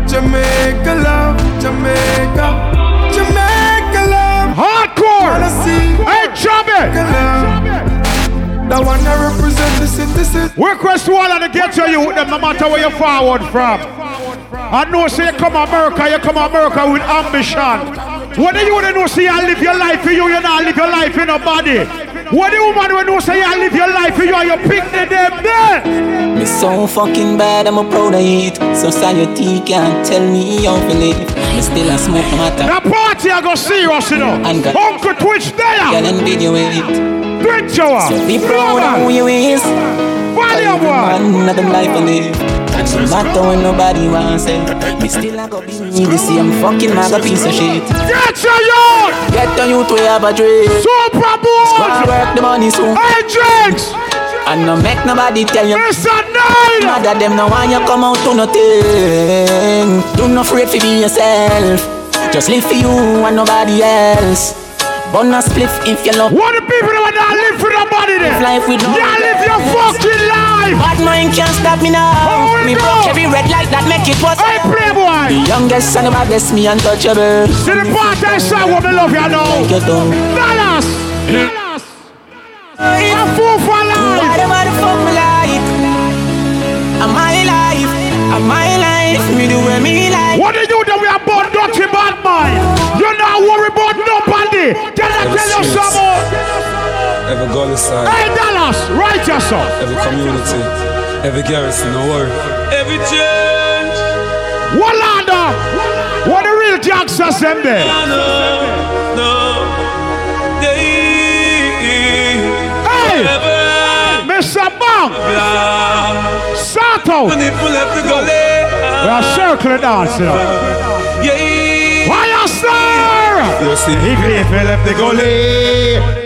Jamaica love. Jamaica. Jamaica love. Hardcore. Wanna see. Hey, Jamaica. That one that represent the city. Request to all of the ghetto youth, them, no matter where you're forward from. I know say you come America, you come America with ambition. What do you want to know say you live your life for you, you not live your life in nobody. What the woman when you say you live your life for you and you pick the them there. Me so fucking bad, I'm a proud of it. Society can't tell me how to live. Me still a smoke matter. The party I go serious, you know. And got- Uncle Twitch there. Girl video it. Twitch hour. So be proud of who you is. Value one. Man, not them life I live. And no matter when nobody wants it, me still a go be me. The same fucking mother piece of shit. Get your youth. Get the youth we have a dream. Super Bowl. Squad work the money so. Hey, drinks. And no make nobody tell you. Mr. Nine. Mother them no want you come out to nothing. Do not afraid to be yourself. Just live for you and nobody else. Bonus spliff if you love. What the people that want to live for nobody? Live life with no Yeah, live your fucking life. Bad mind can't stop me now. Me broke every red light that make it was. Hey, Playboy. The youngest and the baddest, me untouchable. See the part I say what me love you know. Like you do. Dallas. Dallas. A fool for life. Whatever the fuck me like. I'm my life. I'm my life. Me do what me like. What do you do that we are born dirty bad man? You not worry about nobody. Can I tell you some more? Every goal side, Hey, Dallas. Right yourself. every community, every garrison, no worry. Every change. Wallanda. What the real Jacksons them there? No, no, Hey, Mr. Bang. Sato. When people left the gully. We are ah. circling dance, you know. Yeah. Fire star. You see, If if he left the gully.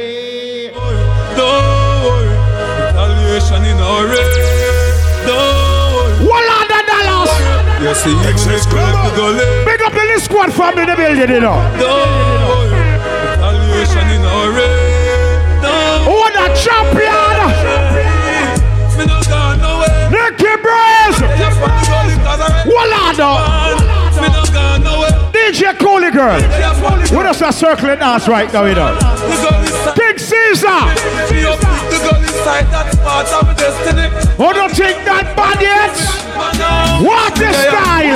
You. Big up the the squad family in the building, you know. No retaliation in a rain. Oh, the champion. Me no gone nowhere. Nicky Brace. Wallado. Me no gone nowhere. DJ Cooley Girl. A circling dance right now, you know? King Caesar. Who don't take that bad yet? What a style!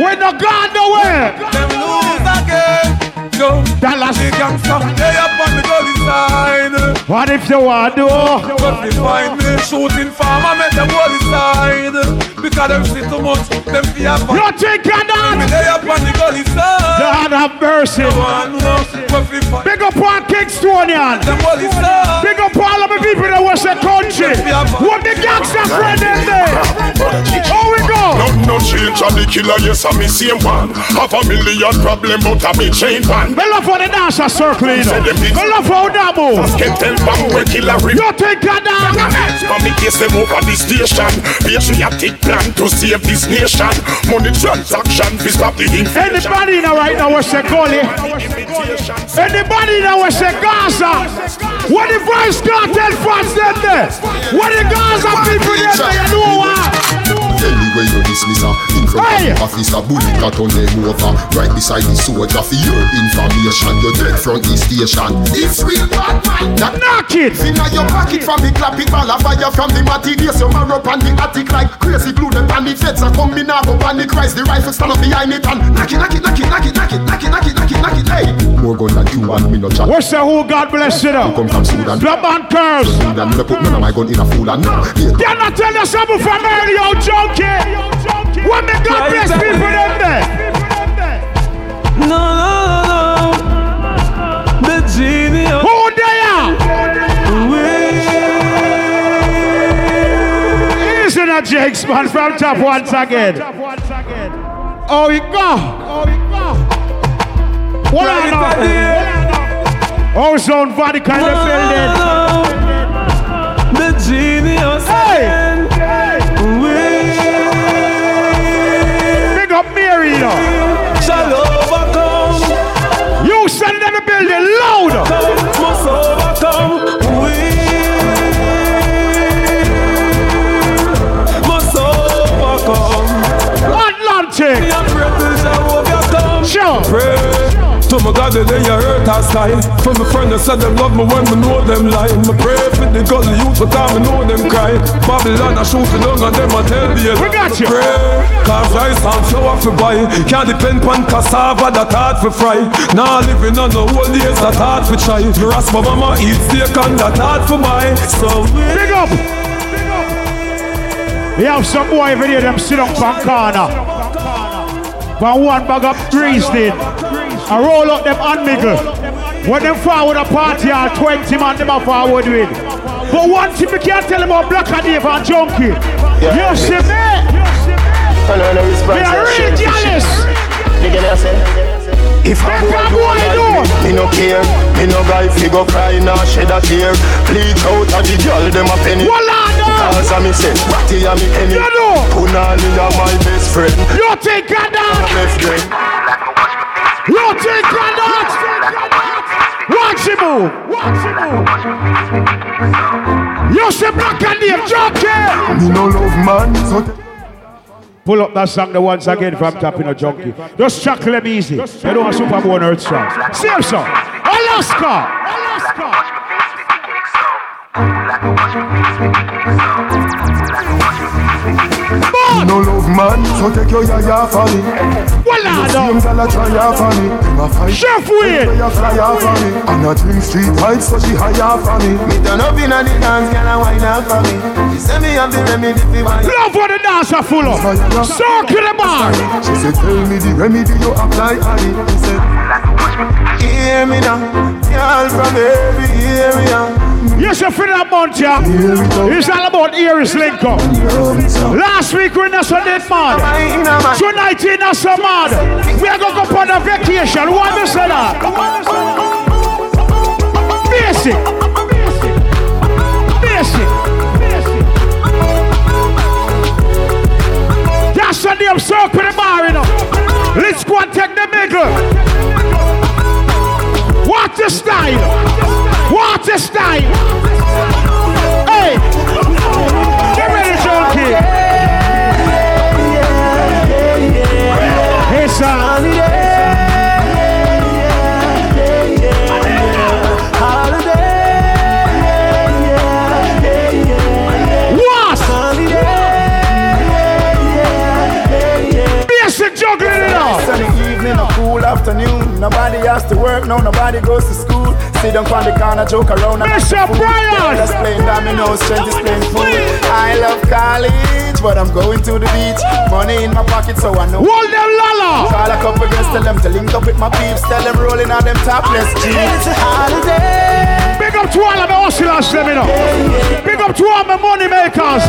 We're not gone nowhere. Them lose again. Go. Dallas. The gangster. They up on the gully side. What if you want to? But they find me shooting farm. I make them all inside. Because them see too much. Them fear for. You think of that? They up on the gully side. God have mercy. One know. But we fight. Big up on Kingstonian. Them all inside. Big up all of the people that was the country. What the gangster friend in there? How we go? No, no change on the killer, yes, I'm the same one. Have a million problem, but I'm a chain one. Me love how the dancer circle, you know. Me love how that move. Can tell bang where killer rip. You think of that? Come me case them over the station. Patriotic plan to save this nation. Money transaction, fi stop the inflation. Anybody now right now was say Gully? Anybody now was say Gaza? What the Vybz Kartel fans them there? What the Gaza people them there? You know what? Anyway, you dismiss her in front Hey. of the office, a bullet got on them over. Right beside the soldier for your information. You're dead from the station. It's real bad man. That knock it. Finger your pocket from the clap it ball a fire from the matty. Yes, your man up on the attic like crazy glue. Them pan the feds are come me now go panic rise. The rifle stand up behind it and knock it, knock it, knock it, knock it, knock it, knock it, knock it, knock it, knock it. Hey, more gun than you and me no chat. What's the who God bless you know? Come from Sudan. Club and curse. Sudan, me put none of my gun in a fool and no. Yeah. Can I tell you something from earlier, you junkie? What the God bless people them there? No, no, no, no. The genius. Who they are? a Jakes man from top once again. Oh, you go. Oh, you go. What I know? Oh, zone body kind of building. The genius. Hey. Building louder. Must overcome. We must overcome. Atlantic. Me and brothers are overcome. Sure. Pray. To my God, the day you sky. From my friend that said them love me when me know them lie. Me pray for the gully youth, but I me know them cry. Babylon a shooting down and them a tell me. We got you. Pray. Cause rice and flour for buy. Can't depend on cassava that hard for fry. Now living on the whole days that hard for try. Me ask my mama eat steak and that hard for buy. So we Big up. We have some boy day them sit up on corner. But one bag of grease did. I roll up them unmiggle. When them forward a party all 20 man them a forward with. But one thing we can't tell them about Black and Dave and Junky. You see me? We are really jealous. If I go Black do boy like do. me, no care. Me no guy fi go cry nor shed a tear. Bleach out a the girl them a penny. Walla no. Cause a me say, Ratty a me penny. You know. Punani a my best friend. You think of that? You think of that? Watch him move. Watch him move. You see Black and Dave Junky. Me no love man, so Pull up that song the once again from Tapping a Junkie. Just chuckle them easy. You don't want Super Bowl Earth song. Same song. Alaska. Alaska. Me no love man, so take your yaya for me. Walla The no. same gal a try off for me. Them a fight. Chef Wade. They a fly off for me. And a drink street lights, so she high off for me. Me turn up inna the dance, gal a wine off for me. She say me have the remedy fi wine. Love what the dancer full of. Circle the bar. She said, tell me the remedy you apply on it. He said, hear me now, girl from every area. Yes, you feel that month, yeah? It's all about Iris up. Last week we in a Sunday mad. Tonight in a some mad. We are going to go on a vacation. What say that? Basic. Basic. That's Sunday I'm circle the bar, you know. Let's go and take the middle. What the style? The style? Hey! Get ready, junkie! Hey, son! Juggling it up! Sunny evening, a cool afternoon. Nobody has to work, no, nobody goes to school. Sit down on the corner, joke around. and Mr. act a fool. Brian! Just playing dominoes, strength is fool. I love college, but I'm going to the beach. Money in my pocket, so I know. Hold them lala! Call a couple girls, tell them to link up with my peeps. Tell them rolling on them topless jeans. It's a holiday. Big up to all of the hustlers, let me know. Big up to all my money makers.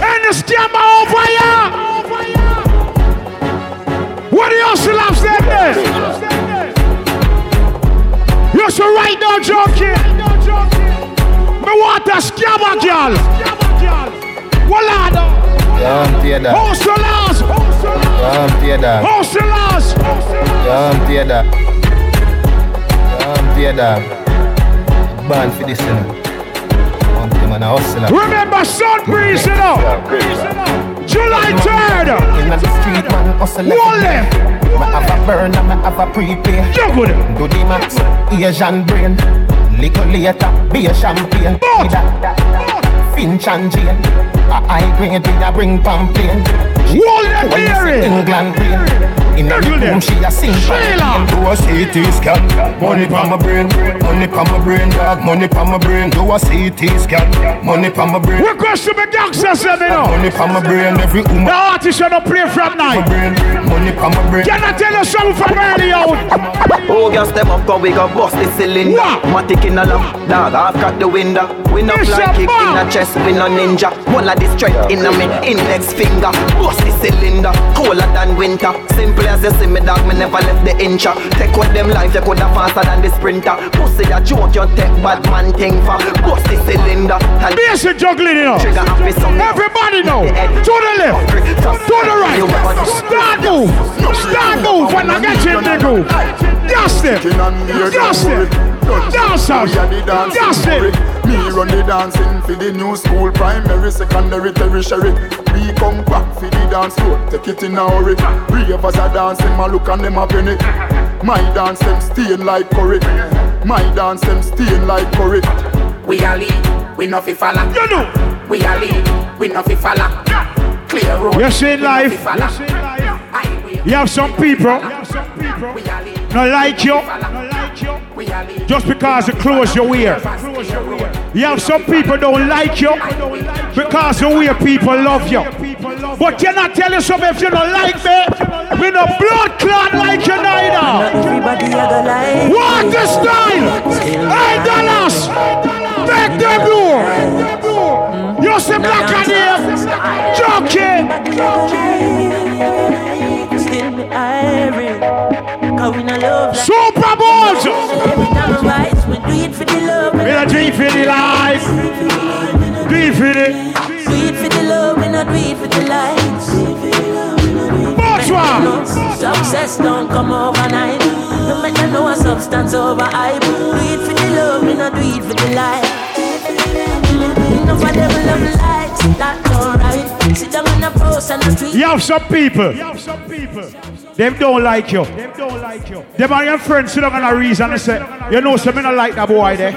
And the scammer over here. What the hustlers them there? You should write down junkie. Me want a scammer girl. Walla no. Don't pay that. Don't pay that. Don't pay that. Don't pay that. Ban for this, you know. Man. Remember sun breeze, you know. July 3rd. In burn and me have a prepay. Do the max, Asian brain. Little later, be a champagne. Finch and Jane. A high grade, we a bring pamphlet. Wall them When you hearing. England rain. In a room, she a sing. Do a CT scan. Money pa my brain, money pa my brain, dog. Money pa my brain. Do a CT scan. Money pa my brain. What goes to my gangsters, you know? Money pa my brain, every woman. The artist should not play from night. Money pa my brain. Can I tell you something from early out? Oh, girl, step up, cause we gon' bust the cylinder. Matic in a lamp, dog, I've got the window. We no fly kick in a chest, we no ninja. One of the strength in a me index finger. Bust the cylinder, colder than winter. Simple as you see me, dog, me never left the incha. Take with them life, you coulda faster than the sprinter. Pussy a joke, you take bad man thing for. Bust the cylinder. And Basic juggling, you know. Trigger happy some Everybody know. To the left, to the right. Start move, start move. When I get you in the groove, just it, just it, just it, just it. Me run the dancing for the new school, primary, secondary, tertiary. We come back for the dance floor, take it in a hurry. Ravers are dancing, my look and them a penny. My dance them stain like curry. My dance them stain like curry. We are lead, we no fi follow. You know. We are lead, we no fi follow. Clear road. You see in we no fi life, follow. you have some people not like you just because the clothes you wear. You have some people don't like you because the way people love you. But can I tell you something? If you don't like me, me no blood clot like you neither. What the style? Hey Dallas, make them know. You see black and here, joking. Still me iron. Cause we no love. Supa Bones. Every time we rise, we do it for the love. We do it for the life. Do it for the. Do it for the love, we not do it for the lights. Bonsoir. Success don't come overnight. No matter no a substance over hype. Do it for the love, we not do it for the light. No for them love lights, that's alright. Sit down on a post and a tweet. You have some people. Them don't like you. Them don't like you. Them are your friends sit down on a reason and say, you know, so me not like that boy there.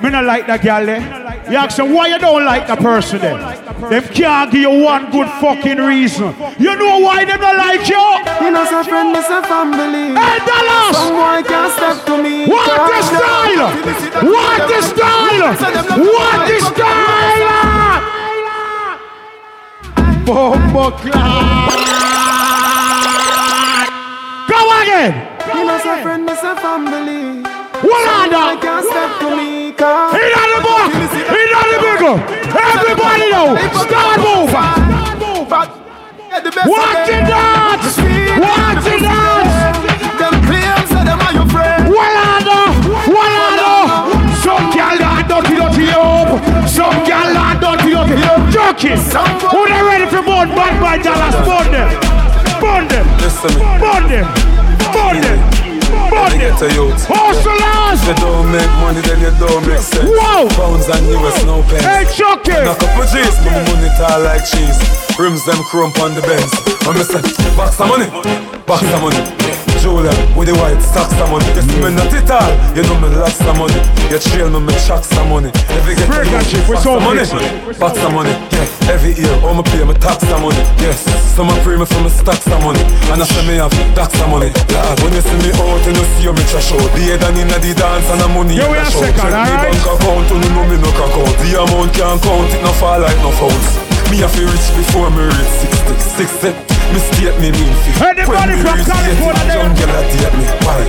Me not like that girl there. You ask them why you don't like the person there. Them can't give you one good fucking reason. You know why them not like you? You know, some friend, me some family. Hey, Dallas! Some boy can't step to me. What the style? What the style? What the style? Bombo Go again. You know, some friend, me some family. What boy can't step to me. Cause He not the boy. He not the big one. Everybody know. Start moving. Watch it dance. Watch it dance. Them claims that them are your friends. Walado. Walado. Some girl that dirty dirty up. Some girl that dirty dirty up. Joking. Who they ready for burn bad by Dallas? Burn them. Burn them. Listen me. Burn them. Burn them. Burn them. get a youth. Hustlers. You don't make money, then you don't make sense. Wow. Pounds and US, no pence. Hey, Chucky. Knock up my G's, my money tall like cheese. Rims them crump on the Benz. I'm say, box of money, box of money jeweler with the white socks of money. You me not it all, you know me lots of money. You trail me, me chucks some money. Every get Break that shit, we're so money. Box some money, yeah. Every year, all my pay me tax some money, yes. Some I free me from me stacks of money. And I say me have tax some money. Yeah, when you see me out, you know see me trash out. The head and inna the dance and the money in the show. Check me bank account, you know me no crack out. The amount can't count, it no fall like no phones. Me a feel rich before me reach 66. 66. Mistake me music Anybody from California John Gela take me. Why?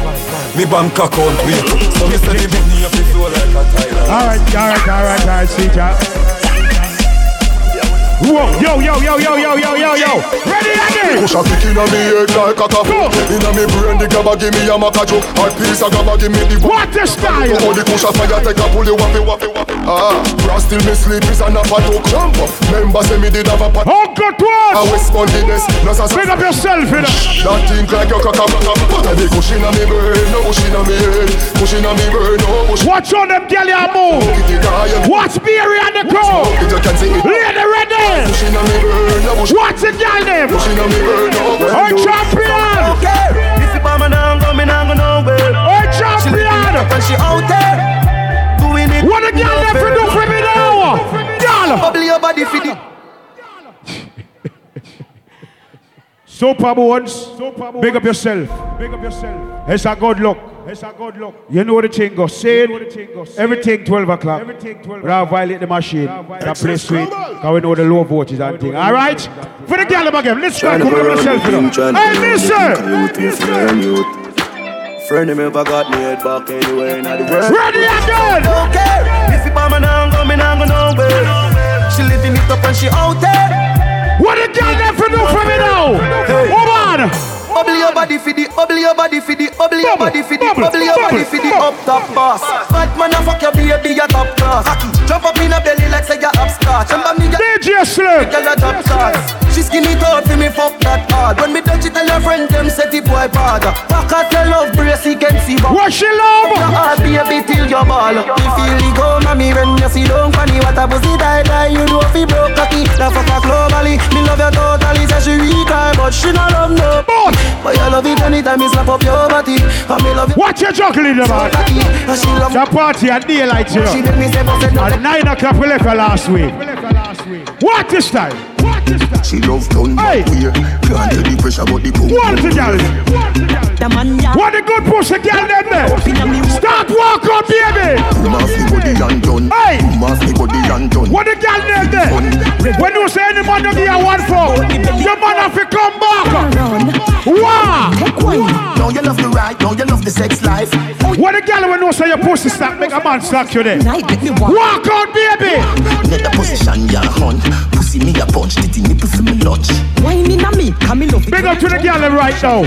Me bank account weak So me say me money up is so like a Thailand. Alright, alright, alright, alright, sweetheart Whoa, yo, yo, yo, yo, yo, yo, yo, yo. Ready again. Push a kick inna me head like a taco Inna me brain the gabba give me a macajo Hard piece a gabba give me the What the style? Oh the push a fire take a pull the wappy wappy wappy Ah, bra still me sleep is an apple Jump up, member say me did have a pat Oh, good one. I West Mondiness, no sa sa up yourself, you know. That think like your cock up Put a big push inna me brain, no push inna me head Push inna me brain, no push Watch on them, girl, you move. Watch Beery and the crow. It you can see it Lady ready name? What's the girl name? Our champion. If you bomb down, go me down, go nowhere. Our champion. When she out there, doing it. What the girl name for do for me now? Girl. Bubble your body for the. Supa Bones, big up yourself. Big up yourself. It's a good look. It's a good look. You know what the thing goes. Say it. everything 12 o'clock. Everything 12 o'clock. violate the machine. That play sweet. Because we know the low voltage and thing. All right? For the girl again. Let's try to come yourself. You know. Hey, mister. Friend him ever got me head back anywhere in the world. Ready again! Don't care. If the mama now go, me now go nowhere. She living it up and she out there. Girl never do for me now? Hey. Woman! Bubble your body for the, bubble your body for the, bubble your body for the, bubble your body for the up top boss. Bad man a fuck your baby a top class. Jump up in a belly like say you upscotch. And me get DJ Slim. Girl a top class. She skinny tall for me fuck that hard. When me touch it, tell your friend them set the boy bad. Back at your love brace, he can see. What she love? Your heart baby till your ball. You feel the go, mommy when you see don't funny. What a pussy die die, you know fi broke cocky. The fuck a globally, me love you totally. Say she weak, but she not love no. But you love it anytime you slap up your body. And me love it. What you juggling about? The party at daylight, you know. At 9 o'clock we left last week. What this time? What this time? She love done hey. weird. Can't tell the pressure but the pump. What the girl? What the good pussy girl them there? Start walk up, baby. Mass me body and done. Hey. Mass me body and done. What the girl them there? When you say any man give you one for, your man have to come back. Wow. Now you love the ride, now you love the sex life. What the girl when you say your pussy stop, make a man suck you there. Walk out, baby. Let the position ya hunt. Pussy me a punch, titty nipple for me lunch. Wine in a me, come in love. Big up to the girl right now.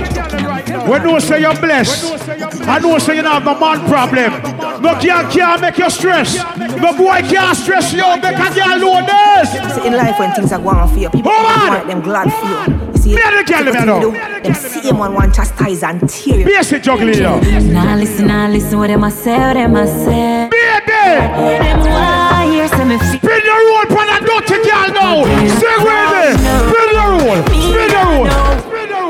When you say you're blessed, I know say you don't have a man problem. No girl can't make you stress. No boy can't stress you. Make a girl know. See, in life when things are going for you, people want them glad for you. You see, Me and the girl, them, you know. them see him on one chastise and tear you. Basic juggling, you know. Now listen, now listen what them a say, what them a say. Baby! Them why hear say me feel. Spin your roll for that dirty girl now. Stay with me. Spin your roll. Spin your roll. Spin your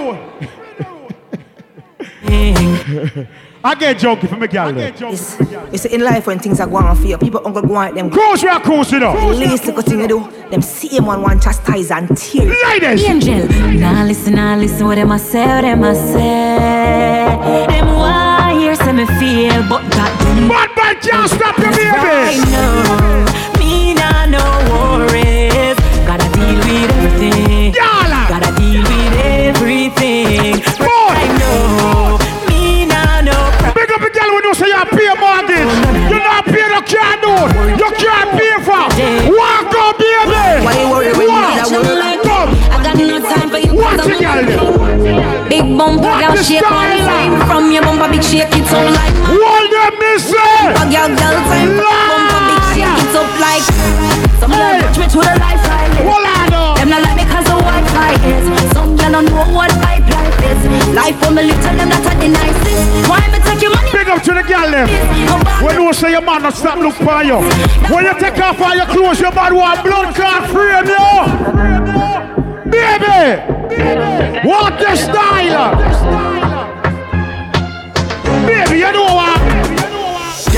roll. I get junky for me girl. there. You see, in life when things are going for you, people don't go at them. Close your close, you know. The least little thing you do, them see him on one chastise and tear you. Ladies! Angel. Now listen, now listen what them a say, what them a say. Them why hear say me feel, but that them. Bad man can't stop you, baby. I know, me nah no worries. With everything. Yala. Gotta deal with everything. I know, me nah no problem. Big up the girl when you say you pay a mortgage. You not pay the car note. You can't pay for. Walk up, baby. Why you worry when you Walk. need a work? Come. I got no time for you. Watch the girl there. Big bumper, What girl, shake style? time. From your bumper, big shake it up like. Hold them, miss eh? A girl, girl time. Bumper, big shake it up like. Some girl touch me to the life is. Some don't know what life is. Life for me little, them that are the nicest. Why me take your money? Big up to the girl them. When you say your man not stop look for you. When you take off all your clothes, your man want blood clot frame you. Baby. What the style? Baby, you know what?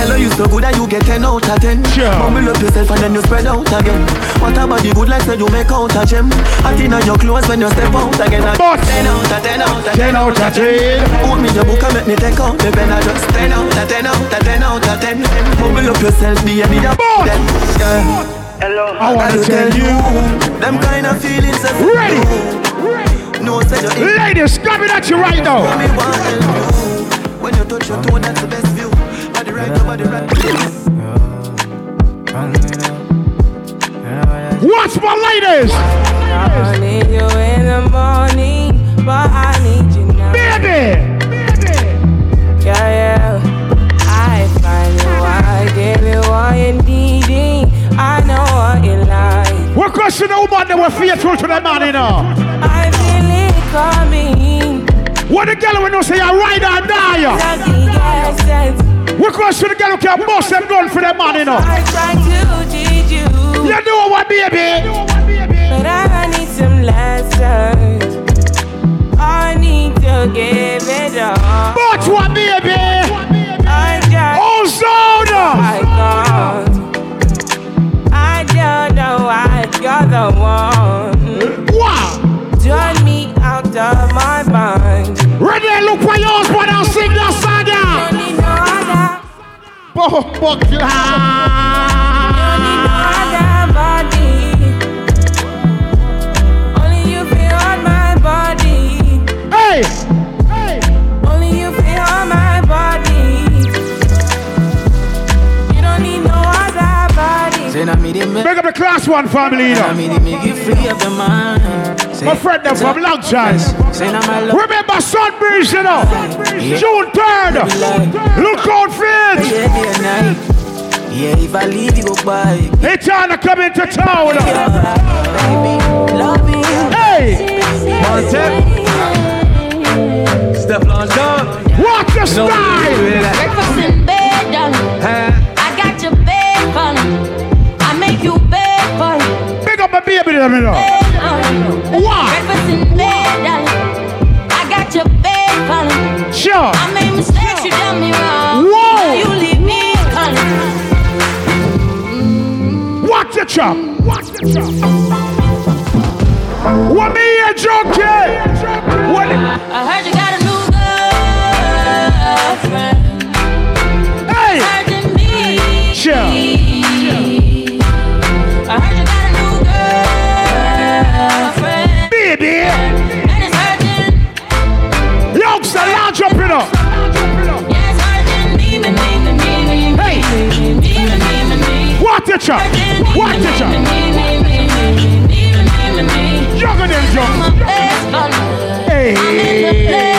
Girl, you so good that you get 10 out of 10 Sure. Mumble up yourself and then you spread out again What about the good like say you make out a gem I think on your clothes when you step out again I But 10 out of 10 out of 10 out of 10. Put me your book and make me take out the pen I just 10 out of 10 out of 10 out of 10 Mumble up yourself, be a bit of But- yeah. Hello, I wanna tell you. Them kind of feelings that Ready. No, say you in Ladies, coming at you right now. me want help you. When you touch your toe, that's the best view Body right Watch my ladies. I need you in the morning, but I need you now. Baby. Yeah, yeah. I find you, I give you what you needing. I know what you like. What question the woman that were faithful to the man, you know? I feel it coming. What the girl when you say you ride or die? Gets sense. What question the girl who can bust them gun for the man, you know? I try to teach you, You know what, baby? but I need some lessons. I need to give it up. But what, baby? I just Oh, Zona! I can't. I don't know why you're the one. Wow! Turn me out of my mind. Ready, look for your husband and sing that song, yeah. Bo- Buckler. Only you feel on my body. Hey! Hey! Only you feel on my body. You don't need no other body. Say na me dey make up the class one family, you na me know. make you free of your mind. Say- My friend them from Long John. Say na my love. Remember Sunbreeze, you know. June 3rd. Look out for Yeah, it. day and night. Yeah, if I leave you go by. It's time to come into town. Love me. Hey! Stefan John. Watch your No, style. Breakfast in bed, darling. I got your bed, fun. I make you bed, fun. Big up my baby, let me know. Why? Breakfast in bed, darling. I got your bed. Sure. I made mistakes, you done me wrong. Whoa. You leave me, fun. Mm. Watch the chop. Watch the chop. What me here, Junky? What? I heard you got Watch chop. Watch chop. Younger than jump. Hey.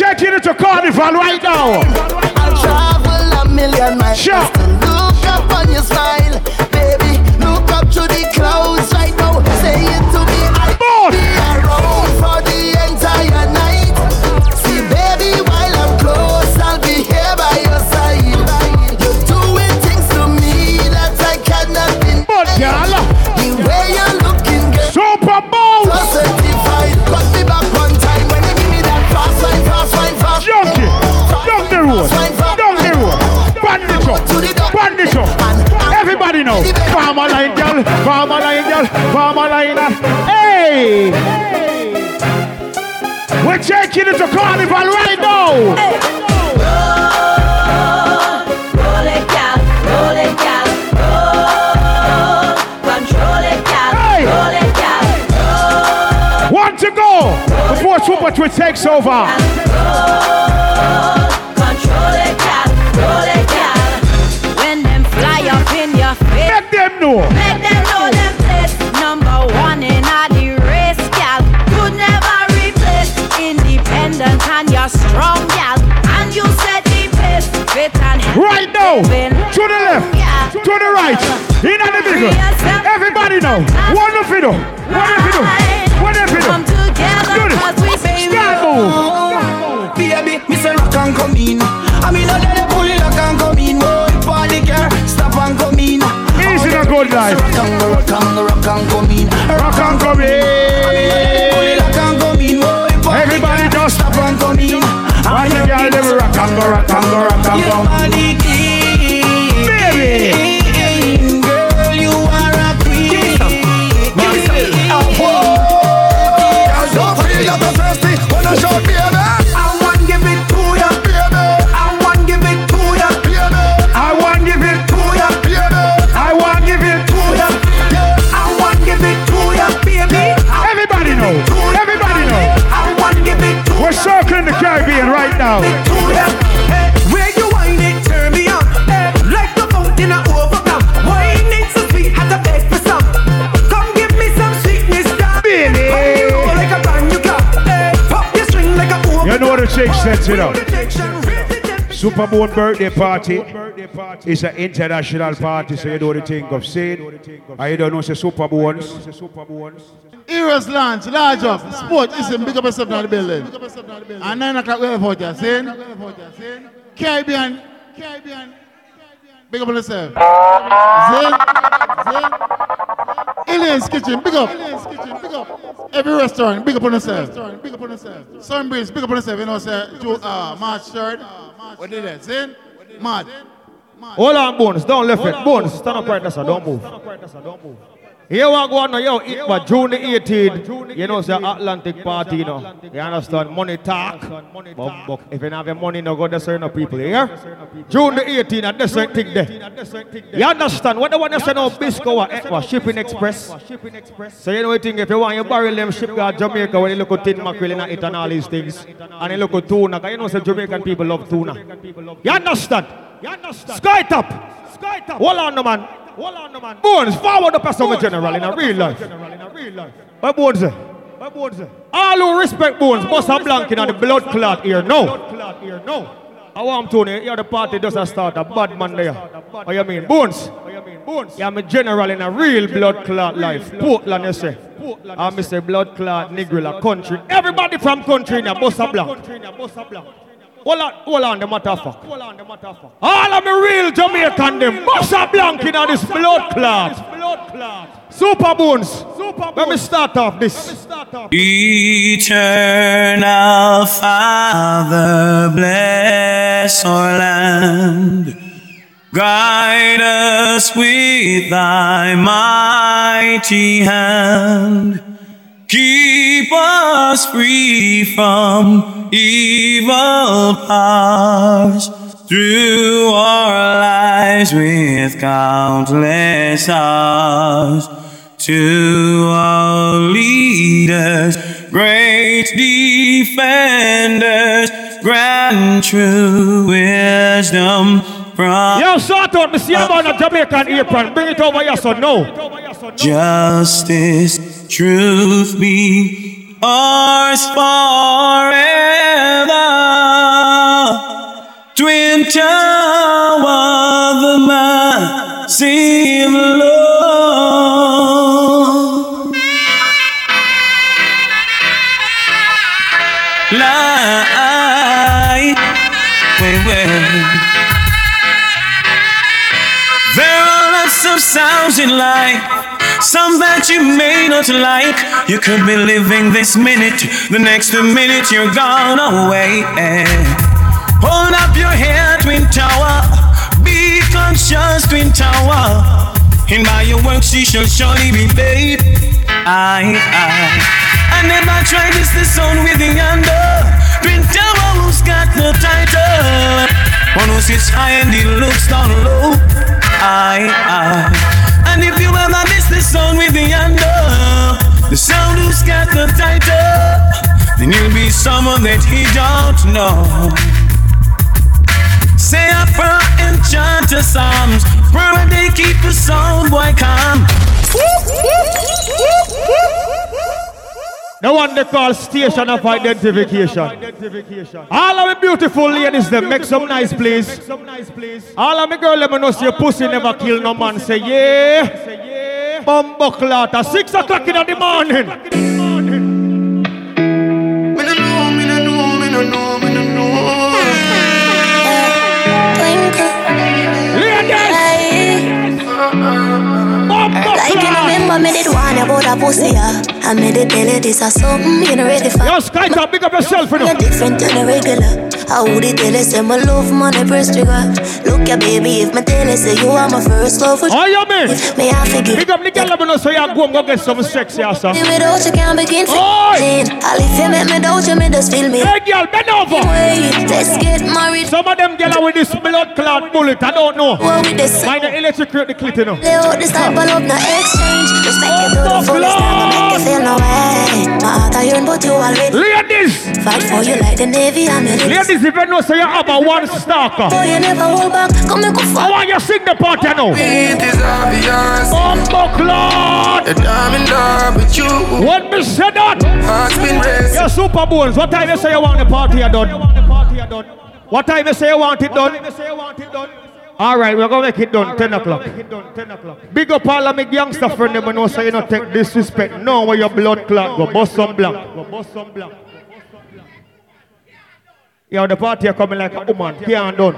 We're checking into Carnival right now. I'll travel a million miles Sure. to look up on your smile, baby. Look up to the clouds Girl. Line, girl. Line. uh, Hey. We're checking into Carnival right now. Roll it, gal, roll it, roll. Control it, Hey. roll it, One to go before Super takes over. control know. make them know them place. Number one in a the race, gal. Could never replace independent and you're strong, gal. And you set the pace, fit and Right now. To the left. To the right. In the middle. Everybody know. One of you know. One of you know. One sense, you know. Supa Bone birthday party is an international party, so you know the thing of saying. I don't know, say Supa Bones. Heroes launch, large up, sport, listen, big up yourself in the building. And 9 o'clock, we have out here, saying, Caribbean, Caribbean, big up on yourself. Zin, Zin, Aliens Kitchen, big up. big up. Every restaurant, big up on yourself. Big up on yourself. Sunbreeze, big up on yourself, you know, say, Joe, uh, March 3rd. What did that, Zin? Mad. Hold on, Bones. Don't lift it. Bones, stand up right there, sir. Don't move. Here we go on now, yo, it was June the 18th, you know, an Atlantic party, you know. You understand? Money talk. But, but if you have your money, no go to certain people, you hear? June the 18th, at this certain thing there. You understand? What the one you say now, Bisco, eh, Shipping Express. So you know what thing, if you want, you barrel them ship to Jamaica when you look at tin mackerel and eat and all these things. And you look at tuna, you know, say Jamaican people love tuna. You understand? Sky top. Sky top. Hold on, no man. Hold on, no man. Bones, forward the person with general in a real life. What Bones say? What Bones say? All who respect Bones, bust a blank in the blood clot here now. I want Tony, you're the party doesn't start a bad man there. What you mean? Bones. Yeah, I'm a general in a real blood clot life. Portland, you say. I'm a blood clot, Negrilla country. Everybody from country in a bust a blank. Hold on, hold on, the matter of fact. All of me real Jamaican them, bust a blank in this blood clot. Supa Bones. Let me start off this. Eternal Father, bless our land. Guide us with thy mighty hand. Keep us free from evil powers through our lives with countless stars. To our leaders, great defenders, grant true wisdom from Yo, sort out, me see about a Jamaican apron. Bring it over here, so no. justice, truth be ours forever. Twin tower, the massive Lord. Light, wait, wait. There are lots of sounds in life, some that you may not like. You could be living this minute, the next minute you're gone away. Hold up your head, Twin Tower. Be conscious, Twin Tower. And by your works you shall surely be paid. I, I, I never tried this the sound with the under. Twin Tower, who's got the title? One who sits high and he looks down low. I, I. And if you ever miss the sound with the under, the sound who's got the title, then you'll be someone that he don't know. Say a prayer and chant the psalms. When they keep the sound boy calm. The one they call station of identification. All of the beautiful ladies, them make some nice please. All of me girl, let me know your pussy never kill no man. Say yeah. Bumbo clot six o'clock in the morning. A pussy, yeah. I made it tell this or something, you know ready for. Yo, Sky Top, big up yourself, you know. You're different than a regular. How would it tell you say my love money press trigger? Look ya baby, if me tell you say you are my first love. Oh, you mean? Me I forgive. Big up the girl, let me know so you go and go get some sexy ass. huh? Without you can't begin feeling. All if you make me doubt you, me just feel me. Hey girl, bend over. Wait, let's get married. Some of them girl with this blood clot bullet, I don't know. What with this? Mind the electrocute the clit, you know. Lay out this type of love, no exchange. Respect you to the fullest, never make you feel no way. My heart I yearn, but you already. Ladies! Fight for you like the Navy, I'm in. Ladies, if you know, so you have a one stalker. Boy, you never hold back. Come and go I far. want you you sing the part you know? Obvious. Bumbo clot. That I'm in love with you. What me said that? Heart's been raised. Your Supa Bones. What time you say you want the party done? What time you say you want it done? All right, we're gonna make it done. 10 o'clock. Make it done 10 o'clock. Big up all of my gangster friend them. Know so you not take disrespect. No, where your blood clot go. Bust some Yo, the party are coming like a woman. Can't done.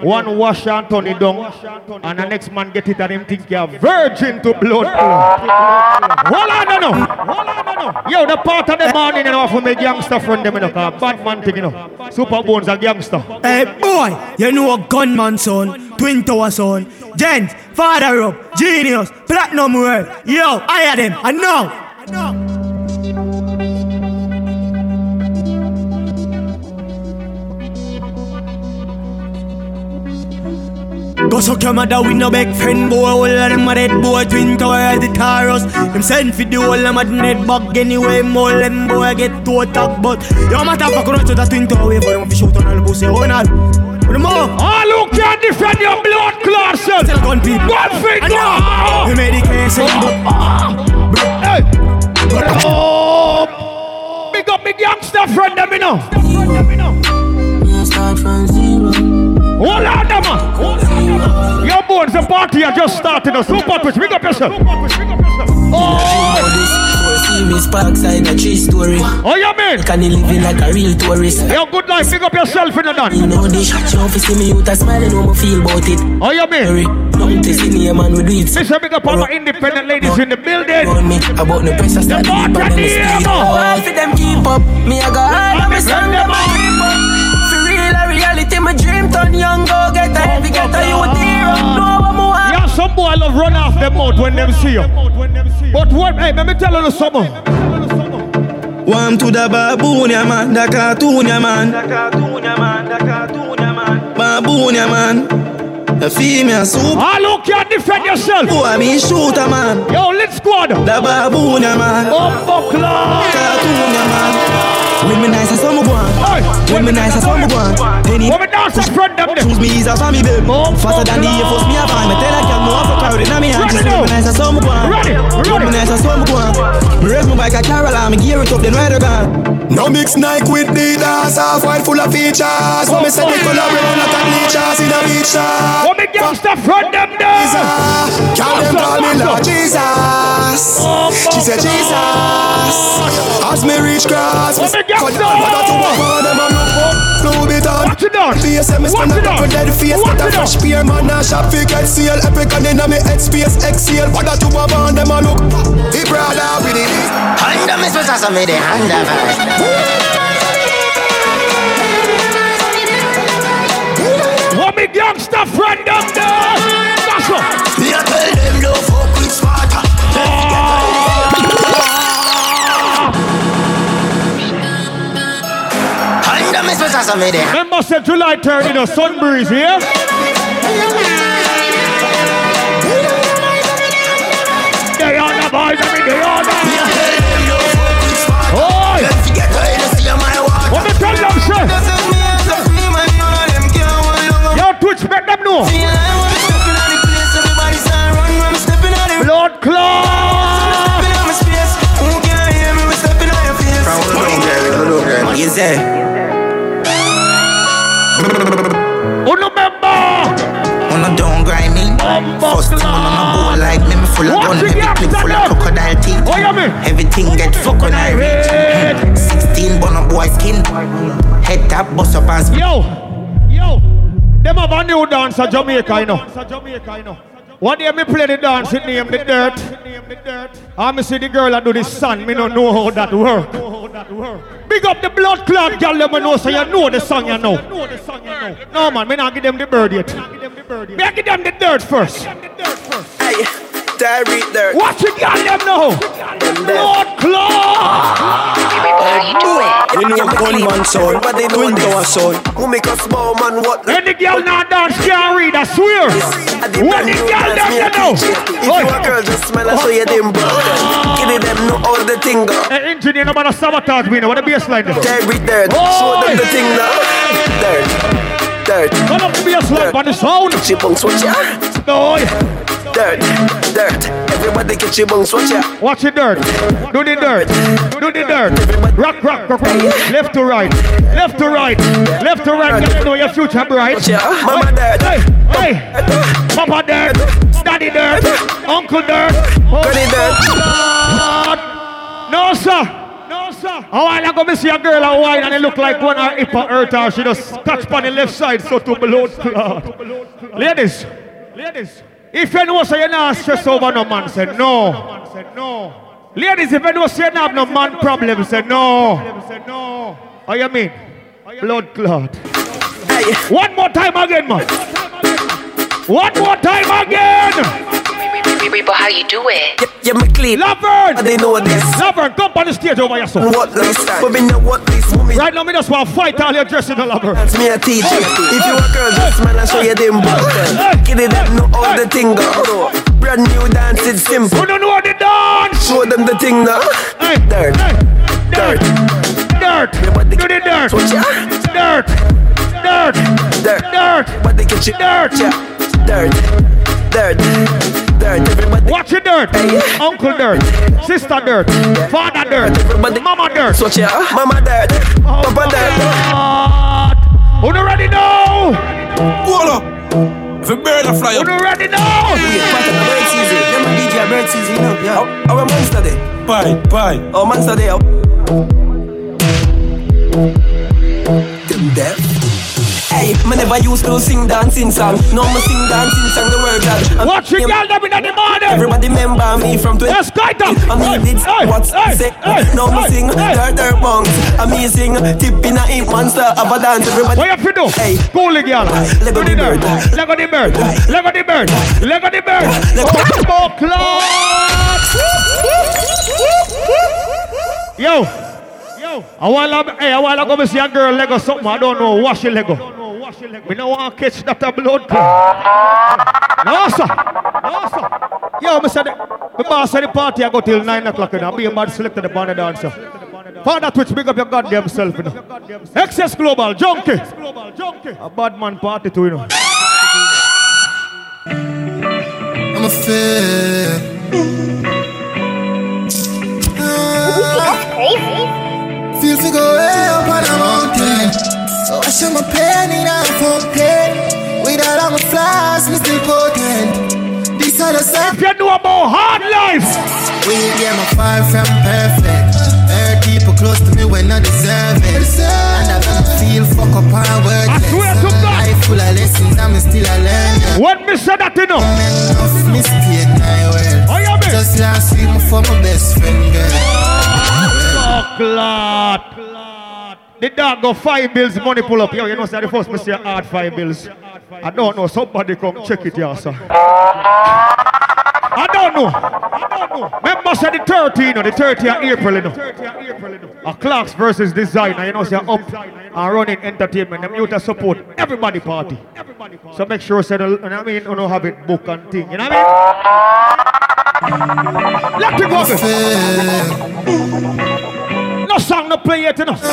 One wash and turn it down. And the next man get it and him think you're virgin to blood. Hold on, no, no. Yo, the part of the morning, you know, for my gangster friend them, you know, bad man thing, you know. Supa Bones a gangster. Hey boy, you know a gunman son, twin tower son, gents, father up, genius, platinum world. Yo, I had them, I know. I know. Go suck your mother with no back friend boy All of them a dead boy twin tower at the Taurus. Them send for the whole them a net bag anyway More them boy get to attack But yo matter fuck run to the twin tower Wait for them to shoot on all the pussy Oh not Put them up. All who can defend your blood clot self Still gun people. One finger We made the case eh. oh, ah. Hey. Oh Big up big gangster friend them you know. Start from zero. Hold on them man Your bones the party are just started a super twitch Big up yourself See me sparks in a tree story. Oh, oh you mean? Can you living like a real tourist? Yo, good life, pick up yourself in the dance. You know this, she want to see me out a smiling, how me feel about it. Oh, you mean? Don't to see me, man, we do it. Listen, big up all my independent ladies in the building. On me, about the pressure start deep and then the speed. Oh, all for them keep up. Me, I got all of me son, them a keep up. For real, a reality, my dream turn young, go get a heavy, get a you a hero. No, I'm a Yeah, some boy love run off them mouth when them see you. But what, hey, let me tell you something. Warm to the baboon, yeah man, the cartoon, yeah man. Baboon, yeah man. The cartoon, a man, the female soup. Ah, look, you defend yourself. Oh, I mean shooter, man. Yo, let's squad. The baboon, yeah man. Bumbo clock. Cartoon, yeah man. When me nice as some go on. When me nice as some go on. Penny. Me dance in front them. Choose me easy for me, babe. Faster than the Air Force, me a find. Me tell a girl, no have a crowd in me hand. Just when me nice as some go on. When me nice as some go on. Me raise my bike a Caroline, me gear it up, then ride a gun. No mix Nike with Adidas, half white full of features. When me say the color brown like a bleachers in a beach shop. What me gangster front them there? Girl them call me Lord Jesus. Oh, she said Jesus. As me reach cross, me cut the mother to a man them a look up. Blue bit on. Watch it down. Face me stand up with dead face. Get a fresh pair man a shop fi get seal. Epic and inna me head space exhale. What to a man them a look. He brother with it. Under me sweater, so me the under What me gangster friend them there? That's what. Under me sweater, so me the Remember say July 3rd in a sun breeze here? They are the boys, I mean they are the Oi! What me tell them, sir? Yo, Twitch, make them know. Blood clot! You say? Uno don't grind me. First thing on a boat like me, me full of gun, heavy clip full of crocodile teeth. Everything get fuck when I reach. Hmm. 16 bun up boy skin. Head tap, bust up and Yo, yo, them have a new dance at Jamaica, you know. One day me play the dance, it name the dirt. I me see the girl that do the song, me don't know how that work. Big up the blood clot, girl, them know so you know the song you know. No man, me not give them the bird yet. Me I give them the dirt first. Hey, diary there. Watch it, girl, them know. Blood clot. You know gunman son, twin tower son. Who make a small man what? Any girl not dance can't read, I swear. When the girl them you know. If you a girl just smell I show you them bro. Give me them know all the thing go. Hey, engineer, no matter sabotage me, now. what the baseline there? Dirt with dirt. Show them the thing now. Dirt. Dirt. Turn up the bass baseline on the sound. Catch your bones, watch ya. No. Dirt, dirt. Everybody catch your bones, watch ya. Watch the dirt. Do the dirt. Do the dirt. Rock, rock, rock, rock. Left to right. Left to right. Left to right. You know your future bright. Mama dirt. Hey, hey. Papa dirt. Daddy dirt. Uncle dirt. Oh, Granny dirt. No, sir. No, sir. A while ago, me see a girl a wine and it look like one her hip or hurt her. She just touch on the left side, so to clot. Ladies, ladies, if you know say you're not stress over no man, say no. Ladies, if you know say you have no man problem, say no. How you mean? Blood clot. One more time again, man. One more time again. Reaper, how you do it? Yeah, me clean. Laverne. They know this. Laverne, come on the stage oh, over yourself. What this? But me know what this woman. Right now, me just want to fight all your dressing, Laverne. That's me a teacher. If you a girl, just man, I show you them buttons. Kid it up, know all the thing go. Brand new dance, it's simple. Who don't know the dance? Show them the thing now. Dirt, dirt, dirt. Do the dirt. Dirt, dirt, dirt, dirt. But they get you dirt, dirt, dirt, dirt. Everybody Watch your dirt. Uncle dirt. Sister dirt. Father dirt. Mama dirt. So yeah, mama dirt, oh, papa dirt. Who don't already know? Hold up. If a bird a fly Who up. don't already know? Yeah, part bird season. Them a DJ bird season, you know. Yeah. Our monster day. Bye, bye. Our monster day. Them deaf. Hey, me never used to sing dancing song. No, me sing dancing song the word God. Watch your girl them in the morning. Everybody remember me from 20. Yes, kite up. I mean, it's what's sick. Now me sing dirt dirt bongs. Amazing. Tip in a ink monster of a dance. Everybody. What you have to do? Hey, Cool the girl. Lego the bird. Lego the bird. Lego the bird. Lego the bird. Oh, clock. Yo. Yo. A while ago, hey, a while ago, me see a girl Lego something. I don't know. Wash your Lego. Me no want to catch that a blood clot. No, sir. No, sir. Yo, me said, the boss said the party I go till 9 o'clock and I'll be a bad selected the band dancer. Father Twitch, big up your goddamn self, you know. Excess Global, Junky. A bad man party too, you know. I'm a fair. Feel to go way up on a mountain. So I show my pain in a fountain. Without all my flaws, me still potent. These are the same. If you know about hard life. We get my far from perfect. Hurt people close to me when I deserve it. And I can feel fuck up and worthless. swear to God. Life full of lessons, I'm still a learner. What me said that you know? Enough mistake, I will. Oh, yeah. Just last week, my for my best friend, girl. Oh, clot. The dog go five bills, money pull up. Yo, you know, say the first me say hard five bills. I don't know, somebody come check it here, sir. I don't know. I don't know. Remember, say the 13, you know, the 30th of April, you know. A Clarks versus Designer, you know, say up and running entertainment. Them you to support everybody party. So make sure, say, you know I mean, you know, have it book and thing, you know what I mean? Let it go. No song, no play yet, you know. Feel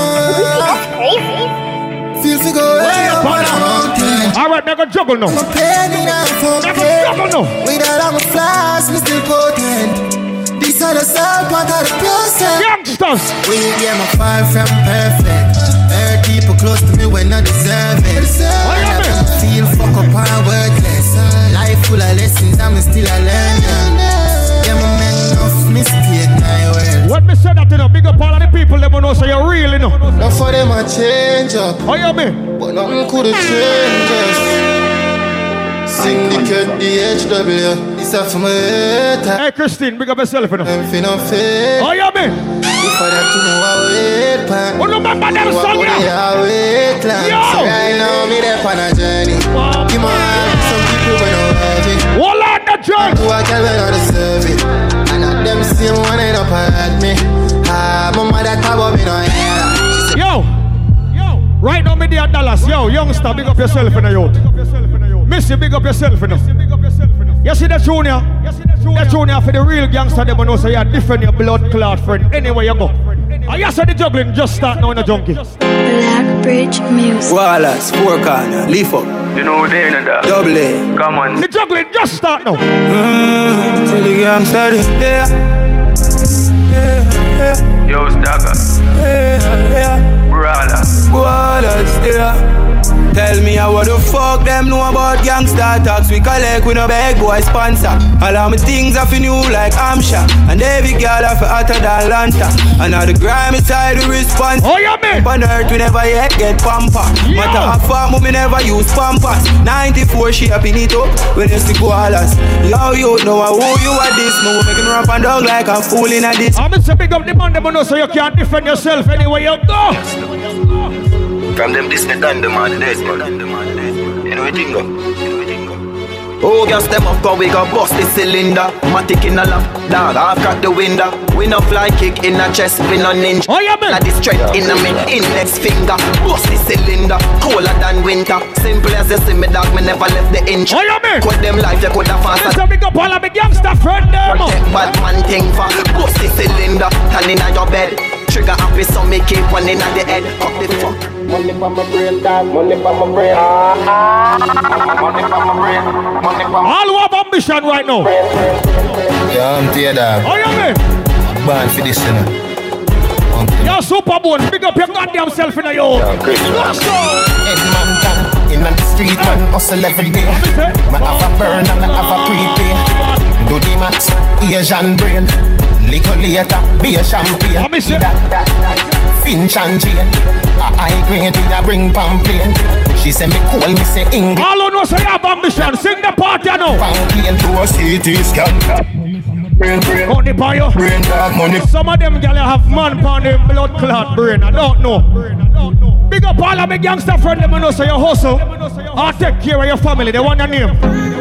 to go way up on a mountain. All right, now go juggle now. My pain in a juggle now. Without all my flaws, me still potent. These are the sound part of the process. Youngsters. We get my far from perfect. Hurt people close to me when I deserve it. I feel fuck up and worthless. Life full of lessons, I'm still a learner. Yeah, my man, enough mistake, I will. What me said that, you know, big up all of the people, them know so you're real, you know. Not for them I change up. Oh, how you mean? But nothing could have changed us. Syndicate DHW. This is for my hater. Hey, Christine, big up yourself, you know. Them finna fake. Oh, how you mean? If I had to know I wait, pan. Oh, remember them song, yeah? going I wait, land. Yo. So right now, me there on a journey. Give my heart some people when I'm having. Hold on the church. Who I can when I deserve it. Them same one up at me. Ah, my mother. Yo, yo, right now me at Dallas. Yo, youngster, big up yourself in the youth. Missy, big up yourself in the. You see the junior? The junior for the real gangster, they know say you're different, your blood clot friend. Anywhere you go. I just said the juggling just start now in a Junky. Blackbridge Music. Wallace, four corner, leaf up. You know they in that. Double A. Come on. The juggling just start now. Mm, till the gang steady. Yeah. Yeah, yeah. Yo, Stagger. Yeah, yeah. Brawler. Wallace, yeah. Tell me how the fuck them know about gangsta talks. We collect with no big boy sponsor. All of my things are for new like Amsha And every girl are for hotter than Lanta And now the grimy side the response. Oh yeah man. On earth we never yet get pamper Matter of fact we never use pampers. 94 she up in it up When you see Wallace Yo you know I who you are this No, we making rap and dog like a fool in a this I'm say big up the man them know so you can't defend yourself anywhere you go. From them this the done the man days, man. You know what you go? Oh, gas them up, cause we got bust the cylinder. Matic in a lap, dog, I've got the window. We no fly kick in a chest, we no ninja. Oh, yeah, man. Like this straight in a mid index finger. Bust the cylinder, colder than winter. Simple as you see me, dog, me never left the inch. Oh, yeah, man. Cut them life, you could have faster. Let's big up all of my gangster friend them. Protect oh. bad man thing for bust the cylinder. Turn in your bed. Trigger happy, so me keep one in the head. Up the fuck. Money for my brain, dog. Money for my brain. Money for my brain. Money for my All who have ambition right now. Yeah, I'm there, dog. Oh, yeah, man. Born for this, you know. Yo, Supa Bone, big up your goddamn self in the yo. Let's go. man down in the street, man hustle every day. Man have a burn and I have a prepay. Oh, Do the max, Asian brain. Little later, be a champagne. That, that, that. Finch and Jane. A high grade, we a bring pamphlet. She say me call me say English. All who know say you have ambition, sing the party now. Pamphlet to a CT scan. Brain, brain. Money for you. Brain dog, money. Some of them gyal have man pon them blood clot brain. I don't know. Big up all of my gangster friend them know say you hustle. I take care of your family. They want your name.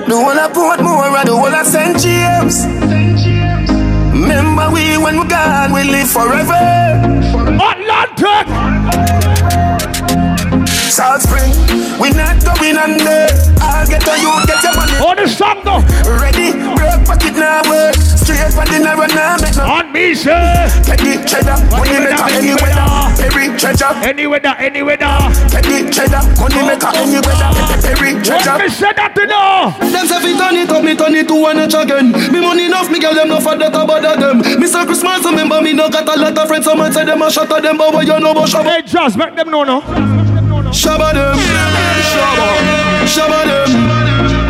The one I put more and the one I St. James. Remember we when we gone, we live forever. Atlantic. South Spring, we not going under. I'll get on you, get your money. Oh, the song though. Ready, broke pocket now work. Straight for the narrow now, make no. On me, sir. Take the cheddar, money maker any weather. Every treasure, any weather, any weather. Take the cheddar, money oh, maker any oh, weather. Oh. Every treasure. Let me say that to know. Them say fi turn it up, me turn it to one inch again. Me money enough, me girl them no for that about them. Mr. Christmas, remember me no got a lot of friends. Someone say them a shot at them, but what you know about shabba? Hey, just make them know no. Shabba them, shabba, shabba them.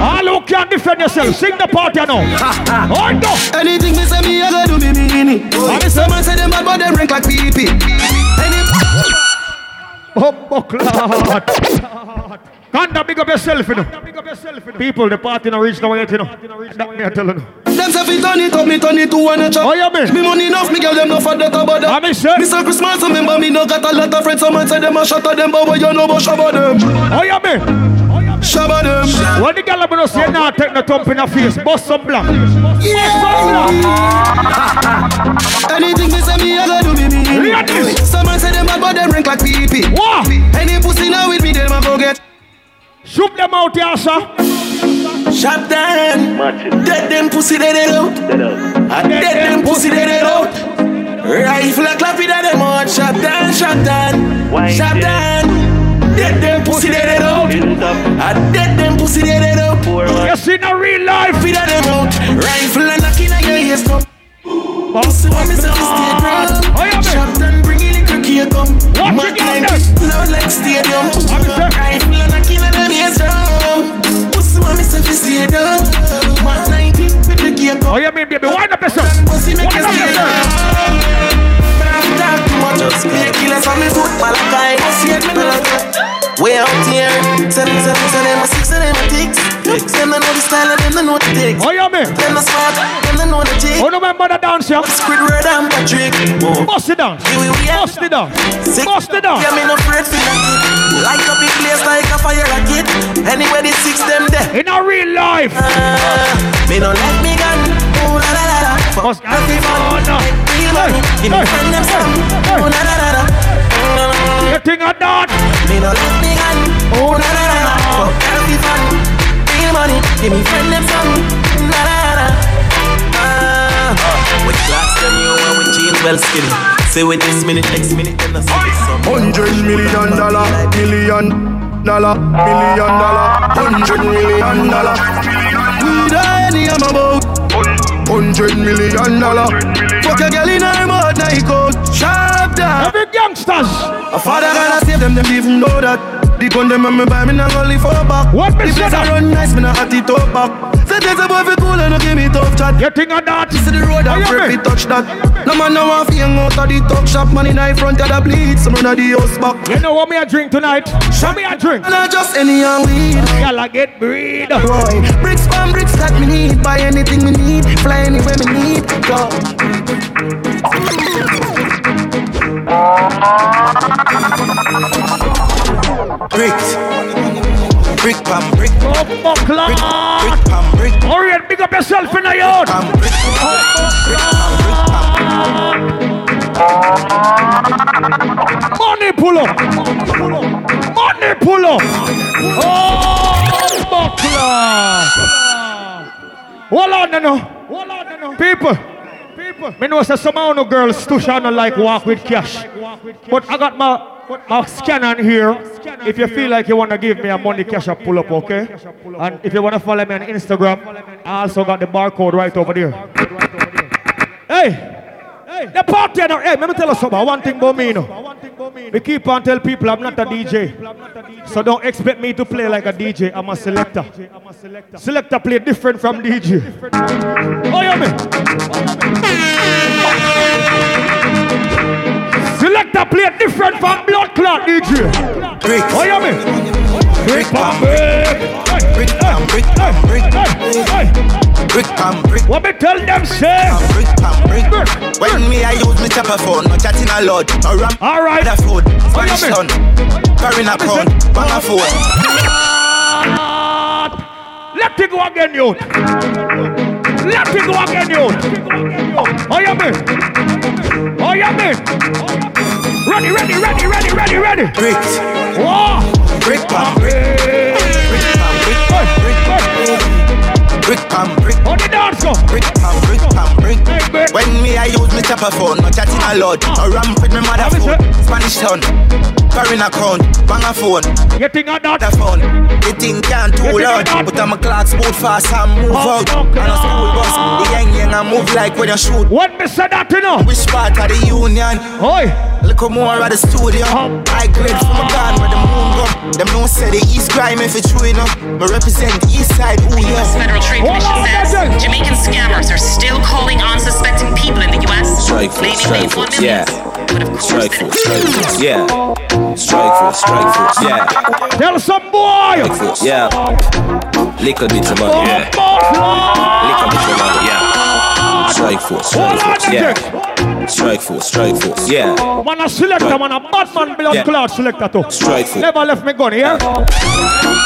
All who can defend yourself, sing the party now. oh no. Anything me say me, I go do me mean it. And some man say them bad, but them rank like pee pee. Any Bumbo clot. Kanda, big up yourself, you know. People, the party not reach now yet, you know. That me I tell you. Them say fi turn it up, me turn it to one inch. Oh yeah, man. Me money enough, me girl them no for that about them. I mean, sir. Mr. Christmas, remember me no got a lot of friends. Some man say them a shot at them, but what you know about shabba them? Oh, oh yeah, man. Shabba them. When the girl gonna say now take the thump in the face, bust some black. Yeah. Anything me say me, I go do me mean it. Some man say them bad, but them rank like pee pee. What? Any pussy now with me, them a go get. Shoot them out here, sir. Shot down. Dead them pussy dead it out. I dead them pussy dead it out. Rifle a clap it at them out. Shot down, shot down. Shot down. Dead them pussy dead it out. I dead them pussy dead it out. You see no real life. Feed at them out. Rifle a knocking at your ears come. Pussy want me say stay ground. Oh yeah, man. Shot down, bring in cricket come. Watch Mad it like loud like stadium. I'm a them ears. Pussy want me say stay down. Mad 19 with the gear come. Oh yeah, baby. Wind up yourself. Pussy make you stay yourself. down. But I'm talk too much. Just be a killer, so me foot. See it, me no like it. Way out here, send them, send them, send them six, send them a ticks. Them don't know the style, of them know the tick. Oh yeah, man. Them not smart, them don't know the tick. Oh no, remember the dance, yeah. Squidward and Patrick. Bust it down. Here we are. Bust it down. Bust it down. Yeah, me no afraid for nothing. Light up the place like a fire rocket. Anywhere the six them there. In a real life. Uh, me no let me gun. Ooh la la la la. Fuck happy fun. Oh. Make money. Give me friend them some. Ooh la la la la. You think I done? Me no let me gun. Ooh la la la la. Fuck happy fun. Real money. Give me friend them some. La la la la. Ah. With glass them you and with jeans well skinny. Say with this minute, next minute, then I see some. Hundred million dollar, million dollar, million dollar, hundred million dollar. We die any I'm about. Hundred million dollar. Fuck a girl in her mouth, now he go sharp down. Every gangsters. A father gonna save them, them even know that. The gun them and me buy me not only for back. What me say I run nice, me not at it up back. Say there's a boy fi cool and no give me tough chat. You think of that? See the road and free touch that. No man no want hang out of the talk shop. Man in the front of the bleed, some of the house back. You know what me a drink tonight? Show me a drink. And I just any young weed. Y'all a get breed. Boy, bricks from bricks that me need. Buy anything me need. Fly anywhere me need. Go. Bricks. Brick pam brick. Oh, buckler. Brick pam brick. And big up yourself in the yard. Pam brick. Brick pam brick pam. Money pull up. Money pull up. Oh, on, no. Hold on, no. People. People. Me know say some of no girls too shall not like walk with cash. But I got my my scanner here. If you feel like you want to give me a money cash, I pull up, okay? And if you want to follow me on Instagram, I also got the barcode right over there. Hey, the party now. Hey, let me tell you something. One thing about me, you know. We keep on tell people I'm not a DJ. So don't expect me to play like a DJ. I'm a selector. Selector play different from DJ. Oh, yeah, me. Selector play different from blood clot DJ. Bricks. Oh, me. Brick pam brick. Brick brick brick. Brick brick. What me tell them say? Brick brick. When me I use me chopper phone, no chatting a lot. No ram. All right. The food. Spanish town. Carrying a pound. Bang a phone. Let it go again, youth. Let it go again, youth. Oh, yeah, me. Oh, yeah, me. Ready, ready, ready, ready, ready, ready. Bricks. Whoa. Brick brick. Brick pam brick. Brick Brick pam brick. On the dance go. Brick pam brick pam brick. When me I use me chopper phone, no chatting a lot. No ah. ram with me mother phone. Spanish town. Carrying a crown. Bang a phone. You think I not? The phone. You think can't too loud. But I'm a clock boot fast and move oh, out. And I'm a school bus. The young young and move like when you shoot. What me say that, you know? Which part of the union? Oi. Look more at the studio. I grade from a gun where the moon go. Them no say the east crime if it's true enough. Me represent the east side. Ooh yeah. Federal Trade Commission says Jamaican scammers are still calling unsuspecting people in the U.S. Strike force, strike claiming they've won force, millions. yeah. But of course, Strike they force, strike force, yeah. Strike force, strike force, yeah. Tell some boy. Strike force, yeah. Little bit of money, yeah. Little bit of money, yeah. Strike force, strike force, yeah. Strike force, strike force, yeah. Man a selector, man a Batman blood Yeah. clot selector too. Strike force. Never left me gun, yeah?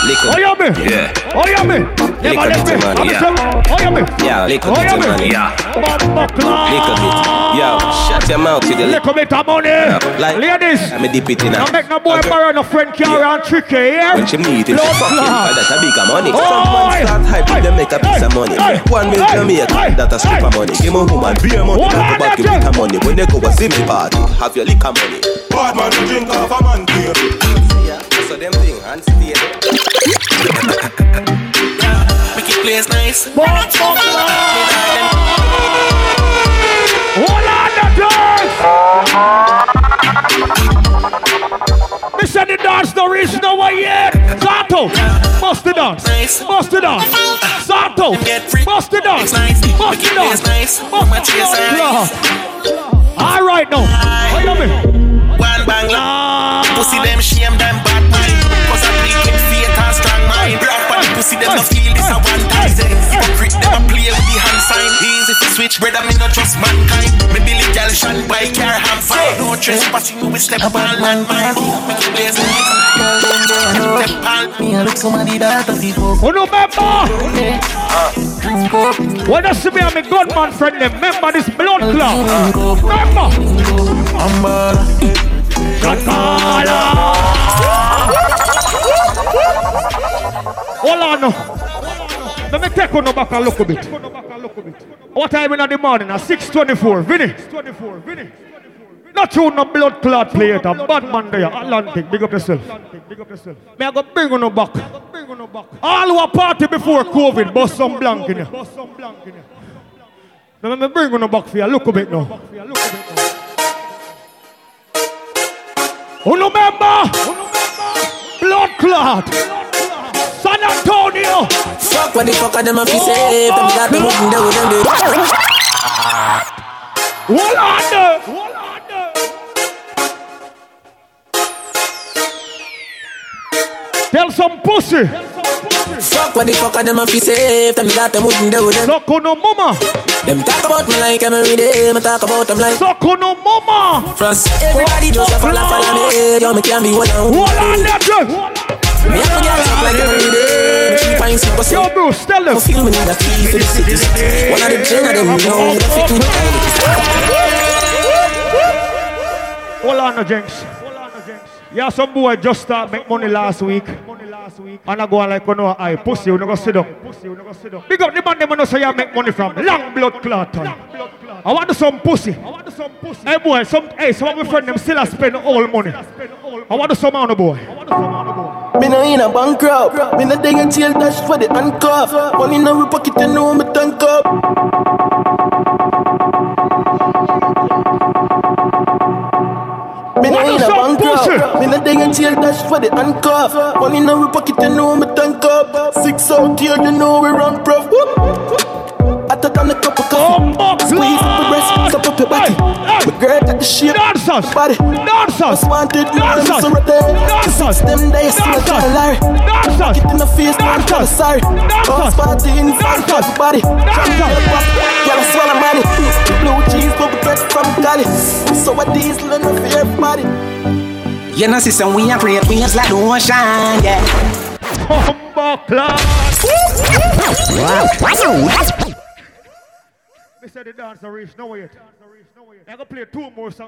Little, Oh, yeah, me. yeah. Oh, yeah, me. Never Little left me. of yeah. tell- Oh, yeah, me. Yeah, little Oh, yeah, of me. money, yeah. Bumper clot. Little bit. Yo, shut your mouth with the Little bit of money. like, Ladies. I'm a dip it in Don't make no boy borrow no friend carry and trick you, yeah? When she meet him, she Blood fuck him, clot. cause a bigger money. Oi. Someone start hype, Oi. them make a piece of money. Oi. One mil Oi. Jamaica, Oi. a strip of money. Give me woman, be a money, What don't are go back, they give me the money. When they go a see me party, have your liquor money. Bad man, you drink off a man beer. So them thing, and stay. Make it plays nice. Hold on the dance. Said the dance no reason no way yet. Zato, bust the dance. Bust the dance. Zato, bust the dance. Bust the dance. Bust the dance. All right now. What you mean? One bang. Pussy them shame them bad pussy them no feel this a one time. Hypocrite them a play with the hand sign. Easy to switch, brother me no trust mankind. Me Billy girl shine by car ham fine. No trespassing we step on land mine. Make it blaze Step on. Me I look somebody that of people. Oh no, member. When you see me and my gunman friend, them remember this blood clot. Remember. Hold on. Let me take on back and look a bit. What time in the morning? At 6.24. Vinny. Vinny? Not you no blood clot play it. A bad man there. Atlantic, big up yourself. Me I go bring on no back. All who a party before COVID, bust some blank in here. Let me bring on no back for you. Look a bit now. Remember? Blood clot. Fuck what the fuck are them a fi say? Them got them moving there with them do. Hold on there. Tell some pussy. Fuck what the fuck are them a fi say? Them got them moving there with them. Suck on no mama. Them talk about me like every day. Me talk about them like. Suck on no mama. Frost. Everybody just a follow follow me. Yo, me can't be one on Hold on there, Jeff. Me have to get up like every day. Yo, Bruce, tell them. A. Hold on, no, Jenks. Yeah, some boy just start make money last week. And I go on like, you know, I pussy, you know, go sit down. Big up the man, them know say you make money from long blood clot. I want some pussy. Hey boy, some hey, some of my friends them still a spend all money. I want some on the boy. Me no in a bankrupt. Me no day in jail dash for the handcuff. Money in my pocket, you know me tank up. Me in a bank bankrupt. Me no day in jail dash for the handcuff. Money in my pocket, you know me tank up. Six out here, you know we run prof. Hotter than a cup of coffee. Squeeze up the breast, cup up your body. My girl got the shape, Dancers, body. dancers, Most wanted, man, dancers, so right there. dancers, Them days, dancers, child Larry. dancers, Get in the face, man, I'm kinda sorry. Bounce party in front of everybody. Trying to get pop, girl, I swallow money. Blue cheese, bubble bread from Cali. So what these little for everybody. You know, sister, we are create waves like the ocean, yeah. Humble class. Me say the dancer reach nowhere yet. I go play two more songs.